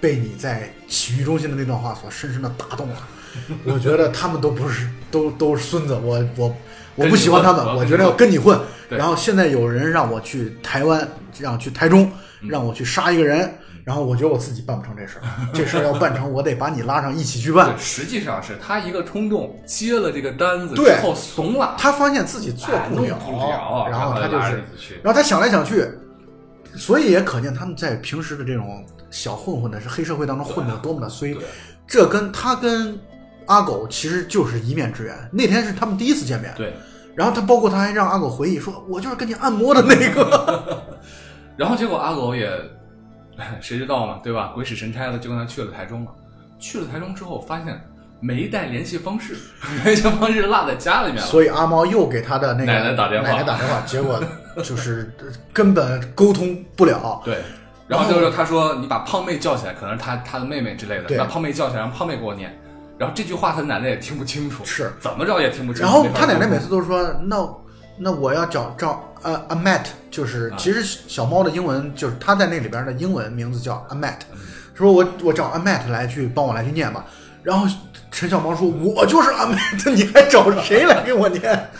被你在洗浴中心的那段话所深深的打动了。我觉得他们都不是都都是孙子，我我我不喜欢他们，我觉得要跟你混。然后现在有人让我去台湾，让我去台中，嗯让我去杀一个人。然后我觉得我自己办不成这事儿，这事儿要办成，我得把你拉上一起去办对，。实际上是他一个冲动接了这个单子对之后怂了，他发现自己做不了，然后他就是然后他想来想去，所以也可见他们在平时的这种小混混的是黑社会当中混的有多么的衰。这跟他跟阿狗其实就是一面之缘。那天是他们第一次见面，对。然后他包括他还让阿狗回忆说：“我就是跟你按摩的那个。然后结果阿狗也，谁知道呢，对吧？鬼使神差的就跟他去了台中了。去了台中之后，发现没带联系方式，联系方式落在家里面”了。所以阿猫又给他的那个奶奶打电话奶奶打电话，结果就是根本沟通不了。对。然后就是他说：“你把胖妹叫起来，可能是他他的妹妹之类的，把胖妹叫起来，让胖妹给我念。”然后这句话他奶奶也听不清楚，是怎么着也听不清楚。然后他奶奶每次都说：“那那我要找找呃 a Matt，就是啊。其实小猫的英文就是它在那里边的英文名字叫 a Matt，嗯。说我我找 a Matt 来去帮我来去念吧。然后陈小猫说：“我就是阿 Matt，你还找 谁来给我念，？”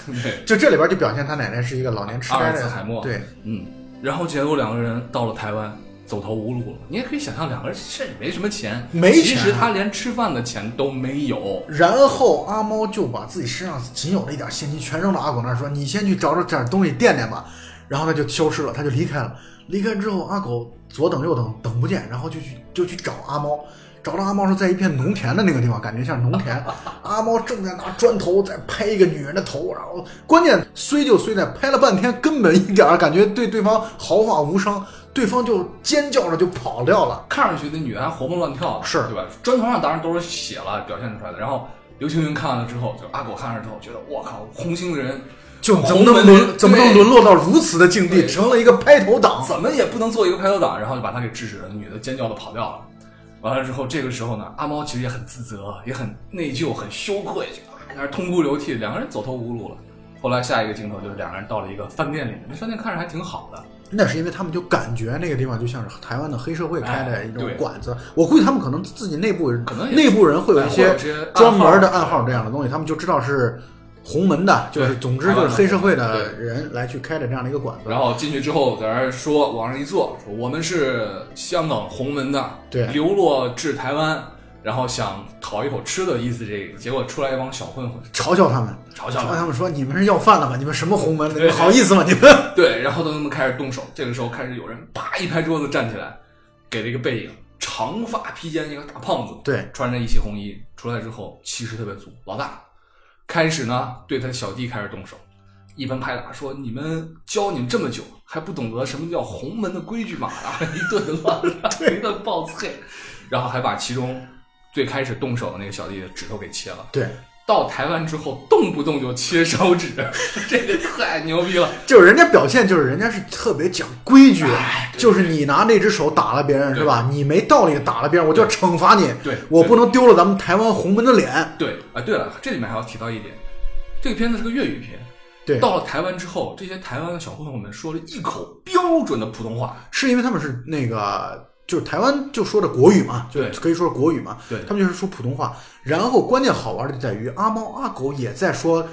就这里边就表现他奶奶是一个老年痴阿尔呆的茨海默对，嗯，然后结果两个人到了台湾，走投无路了。你也可以想象，两个人甚至没什么钱，没钱其实他连吃饭的钱都没有。然后阿猫就把自己身上仅有的一点现金全扔到阿狗那儿，说：“你先去找找点东西垫垫吧。”然后他就消失了，他就离开了。离开之后，阿狗左等右等，等不见，然后就去就去找阿猫。找到阿猫是在一片农田的那个地方，感觉像农田。阿猫正在拿砖头在拍一个女人的头，然后关键衰就衰在拍了半天，根本一点儿感觉对对方毫发无伤，对方就尖叫着就跑掉了。看上去那女的还活蹦乱跳的，是对吧？砖头上当然都是血了，表现出来的。然后刘青云看完了之后，就阿狗看完了之后，觉得我靠，红星的人就怎么能沦怎么能沦落到如此的境地，成了一个拍头党？怎么也不能做一个拍头党，然后就把他给制止了。女的尖叫的跑掉了。完了之后，这个时候呢，阿猫其实也很自责，也很内疚，很羞愧，就啊在那儿痛哭流涕，两个人走投无路了。后来下一个镜头就是两个人到了一个饭店里面，那饭店看着还挺好的，那是因为他们就感觉那个地方就像是台湾的黑社会开的一种馆子，我估计他们可能自己内部可能内部人会有一哎些专门的暗号这样的东西，他们就知道是红门的，就是总之就是黑社会的人来去开的这样的一个馆子。然后进去之后，在那儿说往上一坐，说我们是香港红门的，对流落至台湾，然后想讨一口吃的意思。这个结果出来一帮小混混，嘲笑他们，嘲笑他们他们说你们是要饭的吗？你们什么红门？你们好意思吗？你们对，然后他们开始动手。这个时候开始有人啪一拍桌子站起来，给了一个背影，长发披肩，一个大胖子，对穿着一袭红衣出来之后，气势特别足，老大开始呢对他小弟开始动手，一盆拍打说：“你们教你们这么久，还不懂得什么叫洪门的规矩吗？”然 后一顿乱打，一顿暴啐，然后还把其中最开始动手的那个小弟的指头给切了。对，到台湾之后，动不动就切手指，这个太牛逼了。就是人家表现就是人家是特别讲规矩哎，对就是你拿那只手打了别人是吧？你没道理打了别人，我就要惩罚你。对对我不能丢了咱们台湾红门的脸。对啊，对了，这里面还要提到一点，这个片子是个粤语片。对到了台湾之后，这些台湾的小混混们说了一口标准的普通话。是因为他们是那个就是台湾就说的国语嘛，就对。可以说是国语嘛，对。他们就是说普通话。然后关键好玩的就在于阿猫阿狗也在说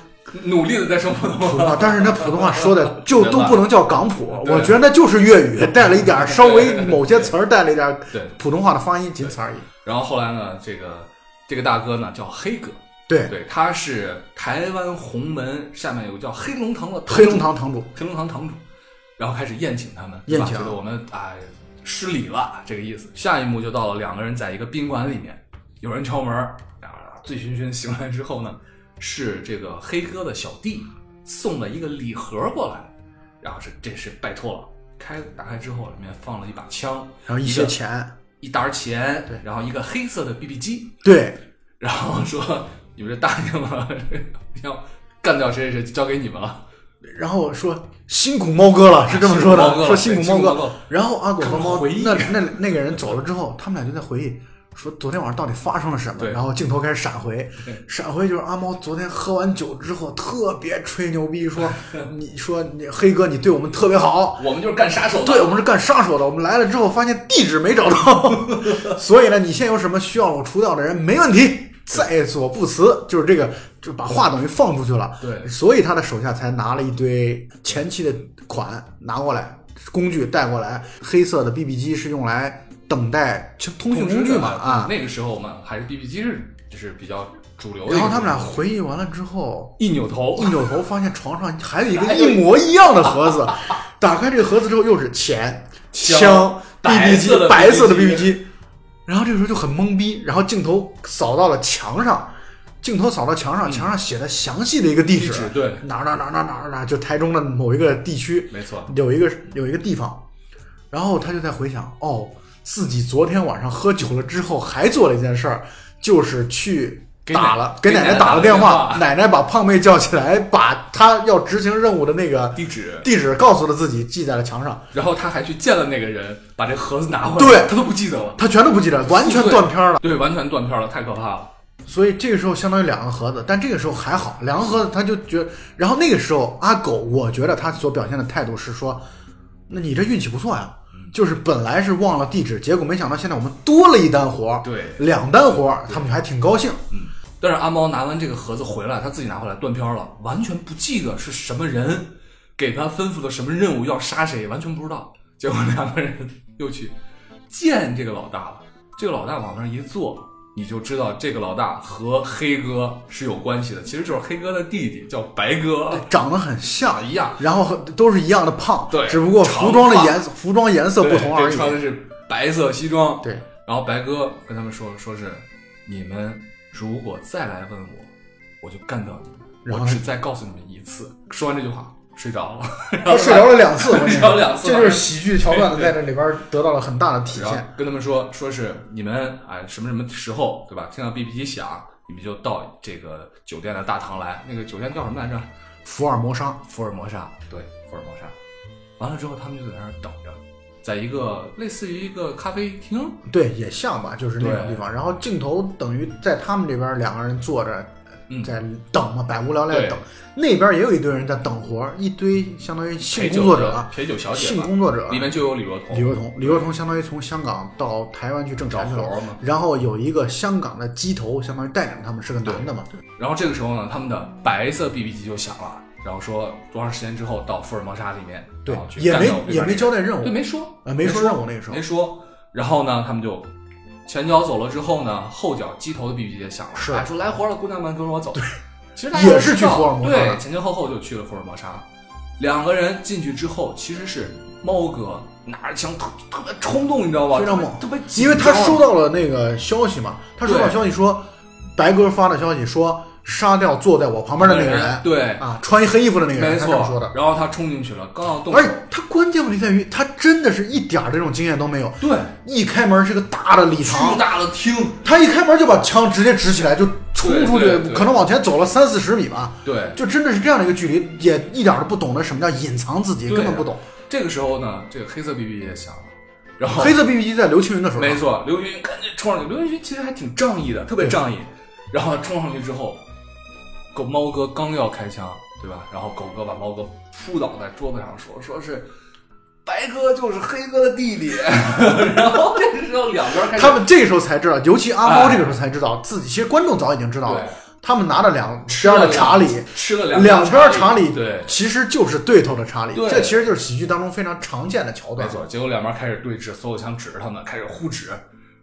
努力的在说普通话，但是那普通话说的就 都不能叫港普，我觉得那就是粤语，带了一点稍微某些词儿带了一点。普通话的发音，仅此而已。然后后来呢，这个这个大哥呢叫黑哥，对，对，他是台湾洪门下面有个叫黑龙堂的黑龙堂堂主，黑龙堂堂主，然后开始宴请他们，宴请觉得我们哎失礼了这个意思。下一幕就到了两个人在一个宾馆里面，有人敲门，啊，醉醺醺醒来之后呢，是这个黑哥的小弟送了一个礼盒过来，然后是这是拜托了，开打开之后里面放了一把枪，然后一些钱，一沓钱，对然后一个黑色的 BB 机，对，然后说 你们这答应了，要干掉谁谁谁，交给你们了。然后说辛苦猫哥了，是这么说的说辛苦猫哥对辛苦猫哥。然后阿狗和猫那那那个人走了之后，他们俩就在回忆。说昨天晚上到底发生了什么？然后镜头开始闪回，闪回就是阿猫昨天喝完酒之后特别吹牛逼，说 你说你黑哥你对我们特别好，我们就是干杀手的，对我们是干杀手的，我们来了之后发现地址没找到，所以呢，你现在有什么需要我除掉的人没问题，在所不辞，就是这个，就把话等于放出去了。对所以他的手下才拿了一堆前期的款拿过来，工具带过来，黑色的 BB 机是用来等待通讯工具嘛啊。那个时候我们还是 BB 机是就是比较主流的然后他们俩回忆完了之后，一扭头一，扭头发现床上还有一个一模一样的盒子，打开这个盒子之后又是钱、枪 BB 机，白色的 BB BB 机，然后这个时候就很懵逼，然后镜头扫到了墙上，镜头扫到墙上，墙上写的详细的一个地址，对，哪儿哪儿哪儿哪儿哪儿哪儿，就台中的某一个地区没错，有一个有一个地方，然后他就在回想，哦，自己昨天晚上喝酒了之后还做了一件事儿，就是去。给打了，给奶奶奶打了电话，奶奶把胖妹叫起来，把她要执行任务的那个地址，地址告诉了自己，记在了墙上，然后他还去见了那个人，把这盒子拿回来，对。他都不记得了，他全都不记得，完全断片了。对，完全断片了，太可怕了。所以这个时候相当于两个盒子，但这个时候还好，两个盒子他就觉得，然后那个时候阿狗，我觉得他所表现的态度是说，那你这运气不错呀，就是本来是忘了地址，结果没想到现在我们多了一单活儿，对，两单活儿，他们还挺高兴。但是阿猫拿完这个盒子回来，他自己拿回来断片了，完全不记得是什么人给他吩咐的什么任务要杀谁，完全不知道。结果两个人又去见这个老大了，这个老大往那儿一坐，你就知道这个老大和黑哥是有关系的，其实就是黑哥的弟弟，叫白哥，长得很像啊，一样，然后都是一样的胖，对只不过服装的颜色服装颜色不同而已穿的。是白色西装，对，然后白哥跟他们说，说是你们如果再来问我，我就干掉你们。然后我只再告诉你们一次。说完这句话，睡着了。他睡着了两次，我睡着了两次这就是喜剧桥段的在这里边得到了很大的体现。跟他们说，说是你们哎什么什么时候对吧？听到 BB 机响，你们就到这个酒店的大堂来。那个酒店叫什么来着？福尔摩沙，福尔摩沙。对，福尔摩沙。完了之后，他们就在那儿等着，在一个类似于一个咖啡厅。对，也像吧，就是那种地方。然后镜头等于在他们这边两个人坐着，嗯在等嘛，百无聊赖的等。那边也有一堆人在等活儿，一堆相当于性工作者的，陪酒小姐性，工作者里面就有李若彤。李若彤，李若彤相当于从香港到台湾去挣钱去了。然后有一个香港的鸡头，相当于带领他们是个男的嘛。然后这个时候呢，他们的白色 BB 机就响了，然后说多长时间之后到福尔摩沙里面，对也没也没交代任务对，，没说，呃，没说任务那个时候没。说。然后呢，他们就前脚走了之后呢，后脚鸡头的 BB 机也响了，是哎说来活了，姑娘们跟我走。对，其实大家都也是去知道福尔摩沙对，前前后后就去了福尔摩沙。两个人进去之后，其实是猫哥拿着枪特特别冲动，你知道吧？非常猛特别因为他收到了那个消息嘛，他收到消息说，白哥发的消息说杀掉坐在我旁边的那个人，对，啊，穿一黑衣服的那个人，没错说的。。错然后他冲进去了，刚要动而，且他关键问题在于，他真的是一点儿这种经验都没有。对，一开门是个大的礼巨堂，大的厅，他一开门就把枪直接指起来，就冲出去，可能往前走了三四十米吧，对，就真的是这样的一个距离，也一点都不懂得什么叫隐藏自己，根本不懂。这个时候呢，这个黑色 BB 也响了，然后黑色 BB 机在刘青云的时候，没错，刘青云赶紧冲上去。刘青云其实还挺仗义的，特别仗义。然后冲上去之后，狗猫哥刚要开枪，对吧？然后狗哥把猫哥扑倒在桌子上说，说是白哥就是黑哥的弟弟。然后这个时候两边开始他们这时候才知道，尤其阿猫哎这个时候才知道自己，其实观众早已经知道了，他们拿着两边的查理，吃了两两边查查理对。其实就是对头的查理，对这其实就是喜剧当中非常常见的桥段。没错，结果两边开始对峙，所有枪指着他们，开始互指，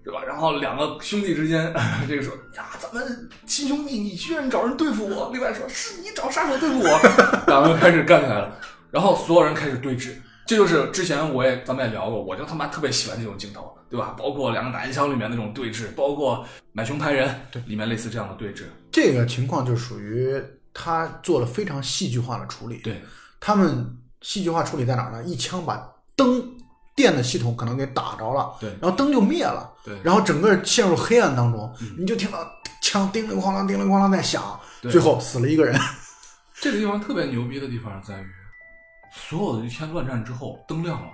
对吧？然后两个兄弟之间，这个说呀，咱们亲兄弟，你居然找人对付我；另外说是你找杀手对付我，两个人开始干起来了。然后所有人开始对峙，这就是之前我也咱们也聊过，我就他妈特别喜欢这种镜头，对吧？包括两个打一枪里面那种对峙，包括买凶拍人，对，里面类似这样的对峙，这个情况就属于他做了非常戏剧化的处理。对，他们戏剧化处理在哪儿呢？一枪把灯电的系统可能给打着了，对然后灯就灭了，对然后整个陷入黑暗当中，你就听到枪叮铃哐啷、叮铃哐啷在响，对最后死了一个人。这个地方特别牛逼的地方在于，所有的一天乱战之后，灯亮了，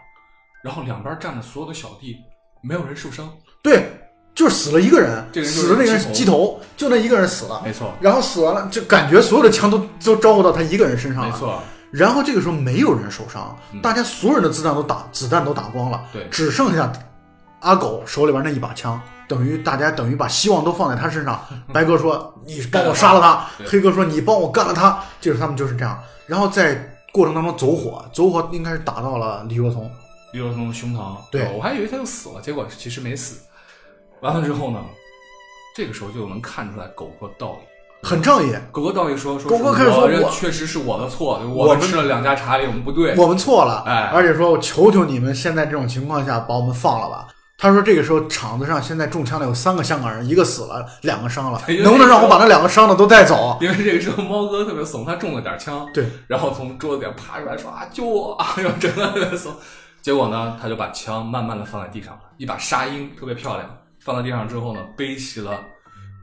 然后两边站的所有的小弟，没有人受伤。对，就是死了一个人，这个人死了那个人鸡鸡头，就那一个人死了。没错，然后死完了，就感觉所有的枪都都招呼到他一个人身上了。没。错，然后这个时候没有人受伤，嗯大家所有人的子弹都打子弹都打光了，对只剩下阿狗手里边那一把枪，等于大家等于把希望都放在他身上。白哥说：“你帮我杀了他。”对黑哥说：“你帮我干了他。”就是他们就是这样。然后在过程当中走火，走火应该是打到了李若彤。李若彤的胸膛，对我还以为他就死了，结果其实没死。完了之后呢，这个时候就能看出来狗哥道义。很仗义，狗哥道义说，说狗哥开始说这我确实是我的错，我们我们吃了两家茶里，我们不对。我们错了，哎而且说我求求你们，现在这种情况下把我们放了吧。他说这个时候场子上现在中枪的有三个香港人，一个死了，两个伤了，能不能让我把那两个伤的都带走？因为这个时候猫哥特别怂，他中了点枪，对，然后从桌子底下爬出来说啊救我啊，然后整个特别怂。结果呢，他就把枪慢慢的放在地上了，一把沙鹰特别漂亮，放在地上之后呢，背起了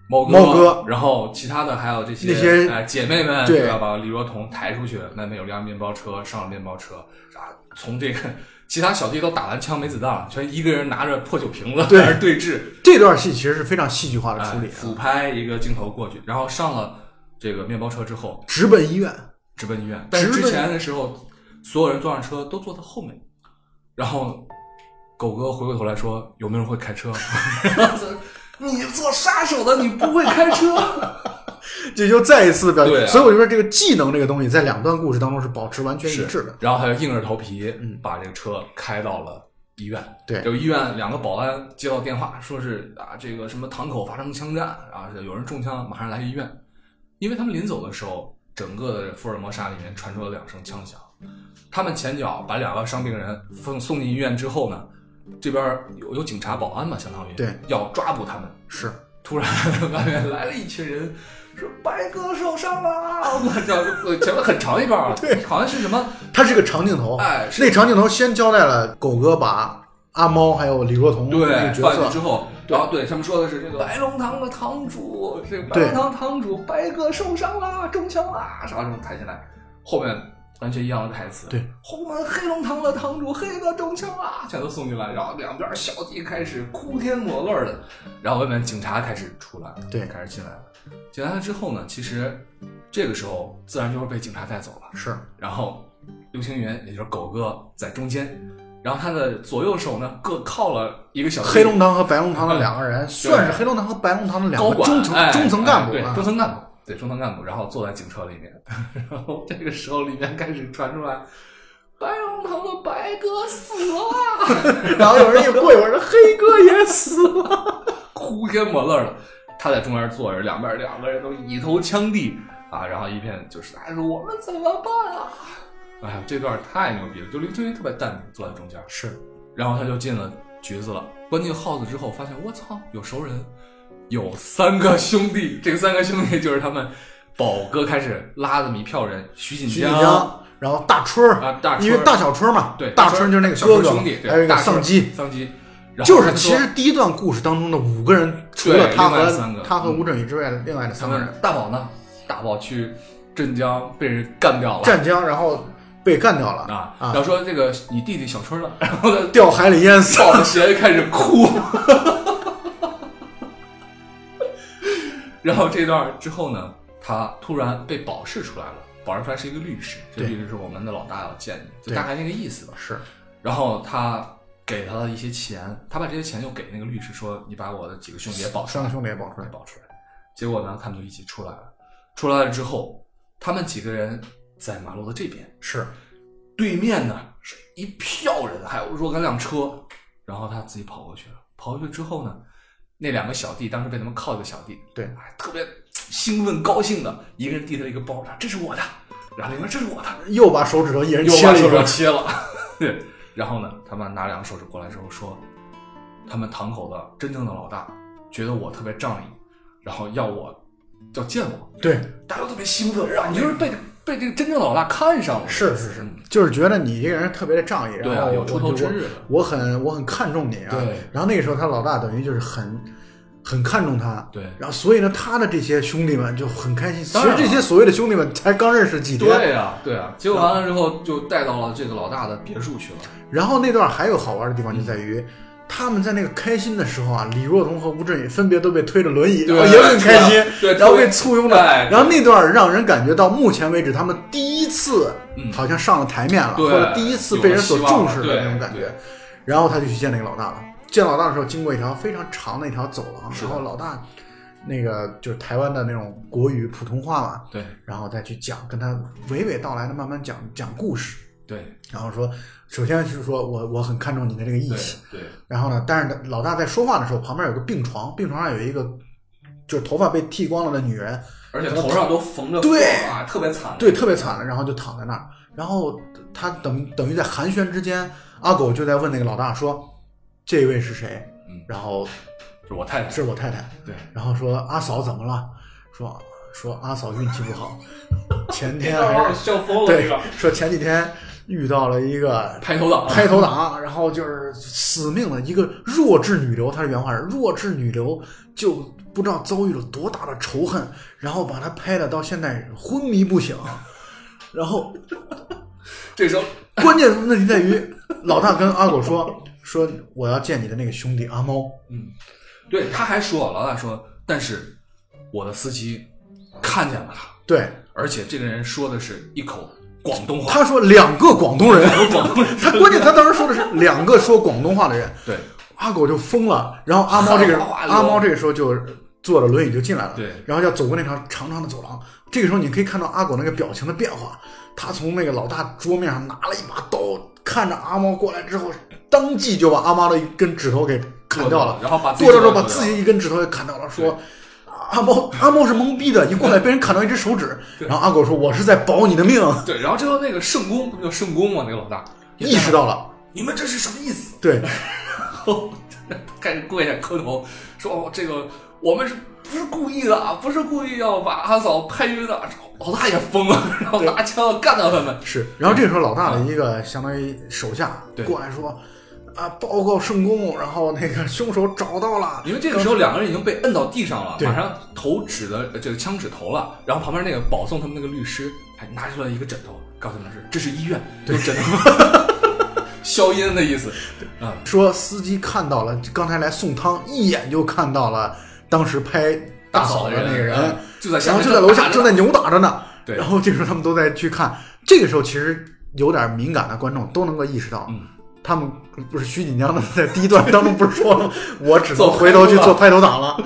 猫哥，猫哥然后其他的还有这些那些哎姐妹们，对吧？把李若彤抬出去，那边有辆面包车，上了面包车，啊，从这个其他小弟都打完枪没子弹了，全一个人拿着破酒瓶子对在那对峙，这段戏其实是非常戏剧化的哎处理，俯拍一个镜头过去，然后上了这个面包车之后，直奔医院。直奔医院。但是之前的时候，所有人坐上车都坐在后面，然后狗哥回过头来说：“有没有人会开车？” 你做杀手的，你不会开车？这就再一次表现，所以我就说这个技能这个东西在两段故事当中是保持完全一致的。然后他就硬着头皮嗯把这个车开到了医院。对有医院两个保安接到电话，说是啊这个什么堂口发生枪战啊，有人中枪，马上来医院。因为他们临走的时候，整个的福尔摩沙里面传出了两声枪响。他们前脚把两个伤病人送送进医院之后呢，这边有有警察保安嘛，相当于对。要抓捕他们。是，突然外面来了一群人，说白哥受伤了，我叫前面很长一段啊，对。好像是什么它是个长镜头，哎是。那长镜头先交代了狗哥把阿猫还有李若彤这个对，角放进去之色，后，然后对。他们说的是这个白龙堂的堂主，这个白龙堂堂主白哥受伤啦，中枪啦，啥什么抬起来，后面完全一样的台词，对，后门黑龙堂的堂主黑哥中枪了，全都送进来，然后两边小弟开始哭天抹泪的，然后外面警察开始出来，对。开始进来了，进来了之后呢，其实这个时候自然就会被警察带走了，是。然后刘青云也就是狗哥在中间，然后他的左右手呢各靠了一个小黑龙堂和白龙堂的两个人，算是黑龙堂和白龙堂的两高管个中层哎中层干部哎对啊。中层干部，对中层干部，然后坐在警车里面，然后这个时候里面开始传出来。白龙堂的白哥死了，然后有人一过一会儿说黑哥也死了，哭天抹泪的。他在中间坐着，两边两个人都以头枪地啊，然后一片就是哎说我们怎么办啊？哎呀，这段太牛逼了，就林青云特别淡定坐在中间，是然后他就进了局子了。关进耗子之后，发现我操，有熟人，有三个兄弟。这个三个兄弟就是他们宝哥开始拉这么一票人，徐锦徐锦江，然后大春儿啊，大春因为大小春嘛，对大春就是那个小哥哥春兄弟，对还有一个丧鸡，丧鸡，就是其实第一段故事当中的五个人，除了他和三个嗯他和吴镇宇之外，另外的三个人大宝呢，大宝去镇江被人干掉了。湛江，然后被干掉了啊，啊然后说这个你弟弟小春了，然后呢掉海里淹死。抱着鞋开始哭。然后这段之后呢，他突然被保释出来了。保释出来是一个律师，这律师是我们的老大要见你，就大概那个意思吧。是，然后他给他的一些钱，他把这些钱又给那个律师说：“你把我的几个兄弟也保出来，三个兄弟也保出来保出来。”结果呢，他们就一起出来了。出来了之后，他们几个人在马路的这边，是对面呢是一票人，还有若干辆车。然后他自己跑过去了。跑过去之后呢，那两个小弟当时被他们铐一个小弟，对还特别兴奋高兴的，一个人递他一个包，说：“这是我的。”然后另外这是我的，又把手指头一人又把手指切了一个，切了。对，然后呢，他们拿两个手指过来之后说，他们堂口的真正的老大觉得我特别仗义，然后要我要见我，对，大家都特别兴奋，啊，你就是被被这个真正老大看上了，是是是嗯，就是觉得你这个人特别的仗义，对啊，然后有出头之日，我很我很看重你啊。对然后那个时候他老大等于就是很很看重他，对然后所以呢，他的这些兄弟们就很开心。其实这些所谓的兄弟们才刚认识几天，对呀、对呀、结果完了之后就带到了这个老大的别墅去了，然后那段还有好玩的地方就在于。他们在那个开心的时候啊，李若彤和吴镇宇分别都被推着轮椅，对然后也很开心，对然后被簇拥着。对然后那段让人感觉到目前为止他们第一次嗯好像上了台面了，或者第一次被人所重视的那种感觉。然后他就去见那个老大了。见老大的时候，经过一条非常长的一条走廊，然后老大那个就是台湾的那种国语普通话嘛，对然后再去讲，跟他娓娓道来的慢慢讲讲故事。对然后说，首先是说我我很看重你的这个义气，对，然后呢，但是老大在说话的时候，旁边有个病床，病床上有一个就是头发被剃光了的女人，而且头上都缝着对啊，特别惨，对，特别惨了，然后就躺在那儿。然后他等等于在寒暄之间，阿狗就在问那个老大说：“这位是谁？”嗯，然后是我太太，是我太太。对，然后说阿嫂怎么了？说说阿嫂运气不好，前天还是 笑疯对，说前几天遇到了一个拍头党，拍头党，然后就是死命的一个弱智女流，她是原话是弱智女流就不知道遭遇了多大的仇恨，然后把她拍的到现在昏迷不醒，然后 这时候 关键问题在于老大跟阿狗说说我要见你的那个兄弟阿猫，嗯，对，他还说，老大说，但是我的司机看见了他，对，而且这个人说的是一口广东话，他说两个广东人，广东人，他关键他当时说的是两个说广东话的人，对。阿狗就疯了，然后阿猫这个 阿猫。这个时候就坐着轮椅就进来了，对。然后要走过那条长长的走廊，这个时候你可以看到阿狗那个表情的变化，他从那个老大桌面上拿了一把刀，看着阿猫过来之后，当即就把阿猫的一根指头给砍掉了，然后把剁着之后把自己一根指头给砍掉了，说。阿猫阿猫是懵逼的，一过来被人砍到一只手指，然后阿狗说：“我是在保你的命。对，然后最后那个圣公不叫圣公吗？那个老大”意识到了，你们这是什么意思？对，然后开始跪下磕头，说哦，这个我们是不是故意的啊？不是故意要把阿嫂拍晕的。老大也疯了，然后拿枪干掉他们。是，然后这时候老大的一个相当于手下过来说，啊，报告圣公，然后那个凶手找到了，因为这个时候两个人已经被摁到地上了，马上头指的呃这个枪指头了，然后旁边那个保送他们那个律师还拿出来一个枕头，告诉他们是这是医院，有枕头，消音的意思啊。说司机看到了，刚才来送汤，一眼就看到了当时拍大嫂的那个人，嗯就在然后就在楼下正在扭打着呢。对然后这时候他们都在去看，这个时候其实有点敏感的观众都能够意识到，嗯他们不是徐锦江的在第一段当中不是说了，我只能做回头去做拍头党了。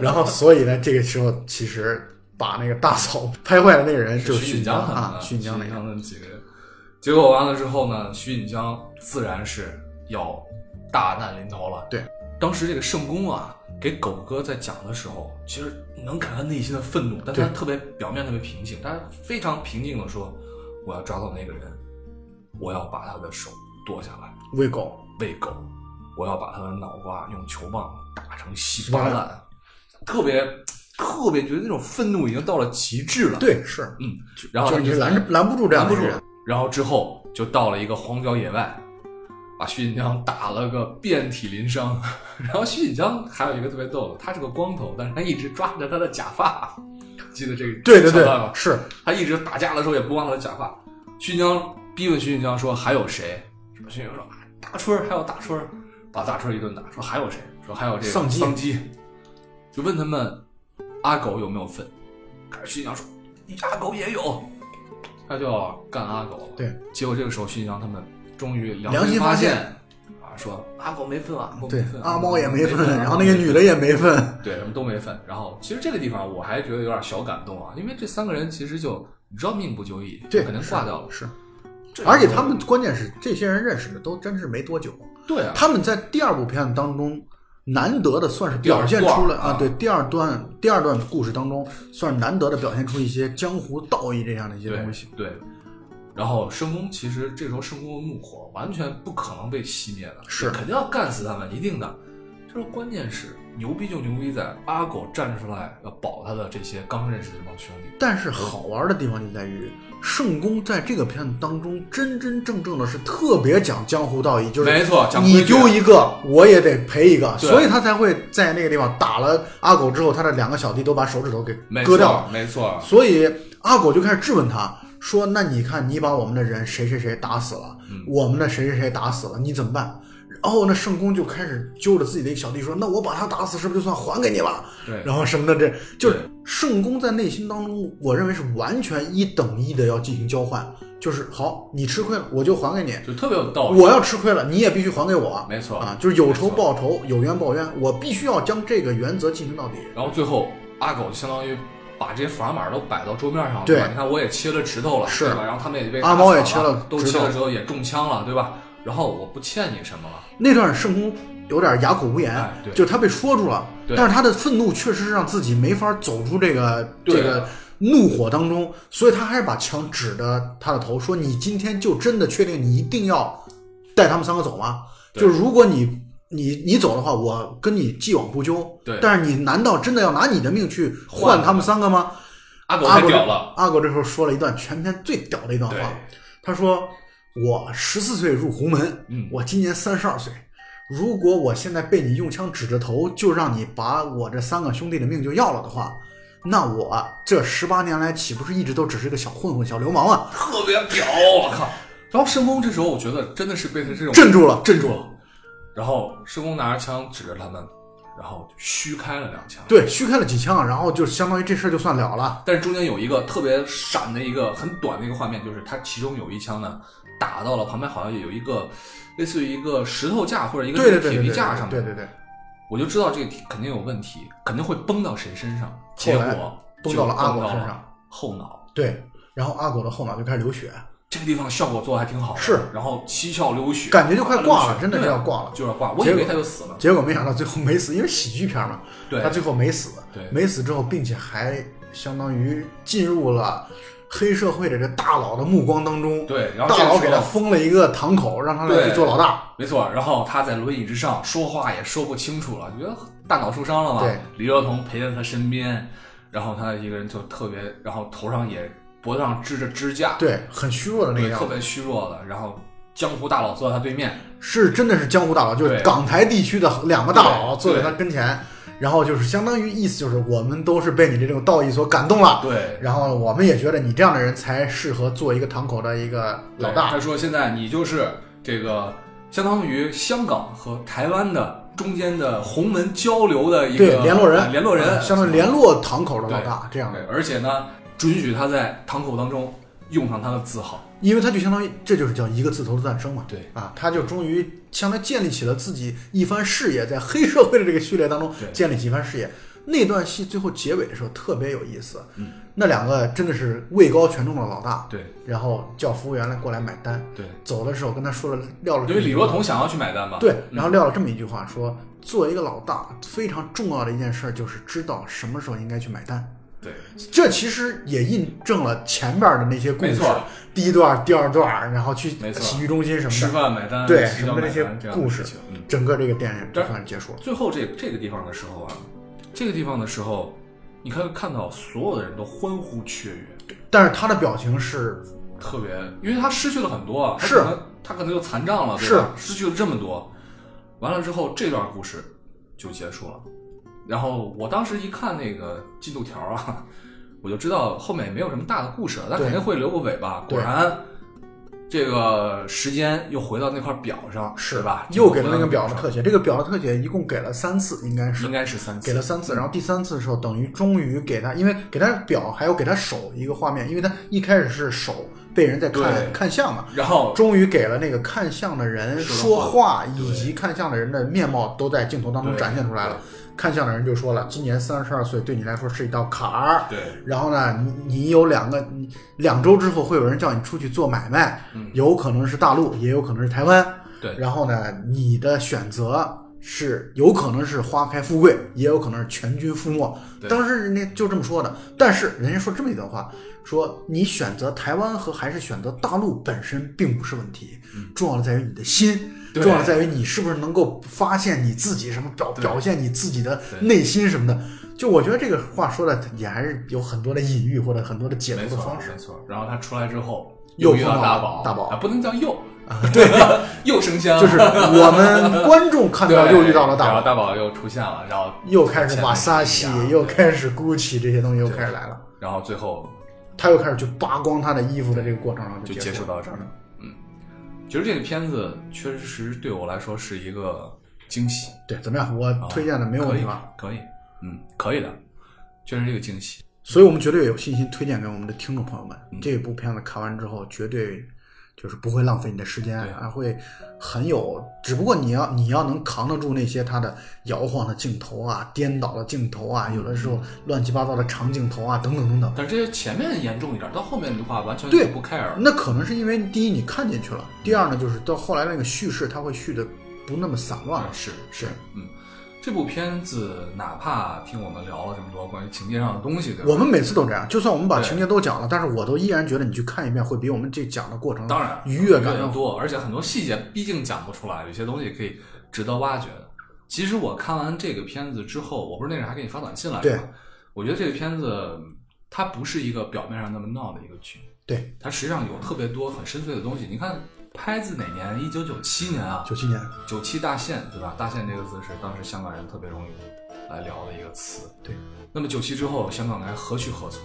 然后所以呢，这个时候其实把那个大嫂拍坏的那个人就是徐锦江他们啊，徐锦江那个。他们几个人。结果完了之后呢，徐锦江自然是要大难临头了。对，当时这个圣公啊，给狗哥在讲的时候，其实能感到他内心的愤怒，但他特别表面特别平静，他非常平静的说：“我要抓到那个人，我要把他的手剁下来喂狗，喂狗，我要把他的脑瓜用球棒打成稀巴烂。”特别特别觉得那种愤怒已经到了极致了。，对，是，嗯，然后就是你拦拦不住这样的人拦不住。然后之后就到了一个荒郊野外，把徐锦江打了个遍体鳞伤。然后徐锦江还有一个特别逗的，他是个光头，但是他一直抓着他的假发，记得这个对对对是他一直打架的时候也不忘他的假发。徐锦江逼问徐锦江说还有谁？徐锦江说啊大春儿还有大春儿，把大春儿一顿打。说还有谁？说还有这个丧鸡丧鸡。就问他们阿狗有没有份？徐锦江说你阿狗也有，他就要干阿狗了。对，结果这个时候，徐锦江他们终于良心心发发现啊，说阿狗没份啊，对阿猫也没分，然后那个女的也没分。对，他们都没份。然后其实这个地方我还觉得有点小感动啊，因为这三个人其实就你知道命不久矣，对，肯定挂掉了。是，这而且他们关键是这些人认识的都真是没多久，对啊，他们在第二部片子当中难得的算是表现出了啊对，第二段第二段故事当中算是难得的表现出一些江湖道义这样的一些东西。对。然后圣公其实这时候圣公的怒火完全不可能被熄灭的，是肯定要干死他们，一定的。就是关键是牛逼就牛逼在阿狗站出来要保他的这些刚认识的这帮兄弟。但是好玩的地方就在于，圣公在这个片子当中真真正正的是特别讲江湖道义，就是没错讲你丢一个，我也得赔一个，所以他才会在那个地方打了阿狗之后，他的两个小弟都把手指头给割掉了错，。没错，所以阿狗就开始质问他说：“那你看，你把我们的人谁谁谁打死了，嗯我们的谁谁谁打死了，你怎么办？”然后那圣公就开始揪着自己的一个小弟说：“那我把他打死，是不是就算还给你了？”对，然后什么的，这就是圣公在内心当中，我认为是完全一等一的要进行交换，就是好，你吃亏了，我就还给你；就特别有道理。我要吃亏了，你也必须还给我。没错啊，就是有仇报仇，有冤报冤，我必须要将这个原则进行到底。然后最后阿狗就相当于把这些砝码都摆到桌面上了，对吧？你看我也切了指头了，是吧？然后他们也被阿猫也切了都切了指头，也中枪了，对吧？然后我不欠你什么了，那段圣空有点哑口无言，哎对。就是他被说住了，但是他的愤怒确实是让自己没法走出这个这个怒火当中，所以他还是把枪指着他的头，说：“你今天就真的确定你一定要带他们三个走吗？就是如果你你你走的话，我跟你既往不咎。对。但是你难道真的要拿你的命去换他们三个吗？”阿狗阿狗太屌了，阿狗这时候说了一段全篇最屌的一段话，他说：“我十四岁入洪门，嗯我今年三十二岁。如果我现在被你用枪指着头，就让你把我这三个兄弟的命就要了的话，那我这十八年来岂不是一直都只是个小混混、小流氓啊？特别屌，我靠！然后申公这时候我觉得真的是被他这种镇住了，镇住了。然后申公拿着枪指着他们，然后虚开了两枪。对，虚开了几枪，然后就相当于这事儿就算了了。但是中间有一个特别闪的一个很短的一个画面，就是他其中有一枪呢打到了旁边，好像有一个类似于一个石头架或者一个铁皮架上面，对对对，我就知道这个肯定有问题，肯定会崩到谁身上，结果崩到了阿狗身上，后脑。对。然后阿狗的后脑就开始流血，这个地方效果做的还挺好的，是。然后七窍流血，感觉就快挂了真的就要挂了。就要挂。我以为他就死了，结果没想到最后没死，因为喜剧片嘛，对。他最后没死，对。没死之后，并且还相当于进入了黑社会的这大佬的目光当中。对，然后大佬给他封了一个堂口，让他来去做老大。没错，然后他在轮椅之上说话也说不清楚了，觉得大脑受伤了嘛。对，李若彤陪在他身边，然后他一个人就特别，然后头上也脖子上支着支架，对，很虚弱的那个，样子，特别虚弱的。然后江湖大佬坐在他对面，是真的是江湖大佬，就是对。港台地区的两个大佬对坐在他跟前，然后就是相当于意思就是我们都是被你的这种道义所感动了，对，然后我们也觉得你这样的人才适合做一个堂口的一个老大。他。说现在你就是这个相当于香港和台湾的中间的洪门交流的一个，联络人，啊联络人，嗯相当于联络堂口的老大这样的。对，而且呢，准许他在堂口当中用上他的字号。因为他就相当于这就是叫一个字头的诞生嘛。对啊，他就终于相当于建立起了自己一番事业，在黑社会的这个序列当中建立起一番事业。那段戏最后结尾的时候特别有意思，嗯，那两个真的是位高权重的老大，对然后叫服务员来过来买单，对，走的时候跟他说了撂了这因为李若彤想要去买单嘛。对，嗯然后撂了这么一句话说，作为一个老大，非常重要的一件事就是知道什么时候应该去买单。对，这其实也印证了前边的那些故事，第一段、第二段，然后去洗浴中心什么的，吃饭买单，对什么的这些故事整个这个电影就算结束了。最后这这个地方的时候啊，这个地方的时候，你可以看到所有的人都欢呼雀跃，但是他的表情是特别，因为他失去了很多啊，他是可能他可能就残障了，对吧？失去了这么多，完了之后这段故事就结束了。然后我当时一看那个进度条啊，我就知道后面也没有什么大的故事了，他肯定会留个尾巴。果然，这个时间又回到那块表上，是吧？又给了那个表的特写，这个表的特写一共给了三次，应该是应该是三次，给了三次，然后第三次的时候，等于终于给他，因为给他表还有给他手一个画面，因为他一开始是手被人在看看相嘛，然后终于给了那个看相的人说话，以及看相的人的面貌都在镜头当中展现出来了。看相的人就说了，今年三十二岁对你来说是一道坎儿。对。然后呢，你你有两个，你两周之后会有人叫你出去做买卖，嗯。有可能是大陆，也有可能是台湾。对。然后呢，你的选择是有可能是花开富贵，也有可能是全军覆没。当时人家就这么说的，但是人家说这么一段话，说你选择台湾和还是选择大陆本身并不是问题，重要的在于你的心。重要的在于你是不是能够发现你自己什么表表现你自己的内心什么的。就我觉得这个话说的也还是有很多的隐喻或者很多的解读的方式没。错。然后他出来之后又碰到大宝，大宝啊，不能叫又，对，又生香，就是我们观众看到又遇到了大宝，然后大宝又出现了，然后又开始瓦萨西，又开始 GUCCI 这些东西又开始来了，然后最后他又开始去扒光他的衣服的这个过程上就结结束到这儿了。嗯，其实这个片子确实对我来说是一个惊喜，对，怎么样？我推荐的没有问题吧？啊可以？可以，嗯，可以的，确实是一个惊喜。所以我们绝对有信心推荐给我们的听众朋友们，嗯这部片子看完之后，绝对就是不会浪费你的时间，还会很有。只不过你要你要能扛得住那些它的摇晃的镜头啊、颠倒的镜头啊，有的时候乱七八糟的长镜头啊，等等等等。但是这些前面严重一点，到后面的话完全对不 care。那可能是因为第一你看进去了，第二呢就是到后来那个叙事它会叙的不那么散乱了。是是，嗯，这部片子哪怕听我们聊了这么多关于情节上的东西，对吧？我们每次都这样，就算我们把情节都讲了，但是我都依然觉得你去看一遍会比我们这讲的过程当然愉悦感要多，而且很多细节毕竟讲不出来，有些东西可以值得挖掘的。其实我看完这个片子之后，我不是那阵还给你发短信来着？我觉得这个片子它不是一个表面上那么闹的一个剧，对，它实际上有特别多很深邃的东西。你看拍自哪年？一九九七年啊，九七年，九七大限，对吧？大限这个字是当时香港人特别容易来聊的一个词。对，那么九七之后，香港该何去何从？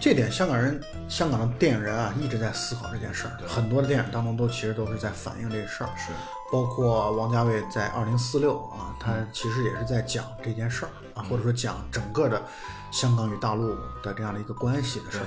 这点香港人、香港的电影人啊一直在思考这件事儿，对很多的电影当中都其实都是在反映这个事儿，是包括王家卫在《二零四六》啊，他嗯其实也是在讲这件事儿啊，或者说讲整个的香港与大陆的这样的一个关系的事儿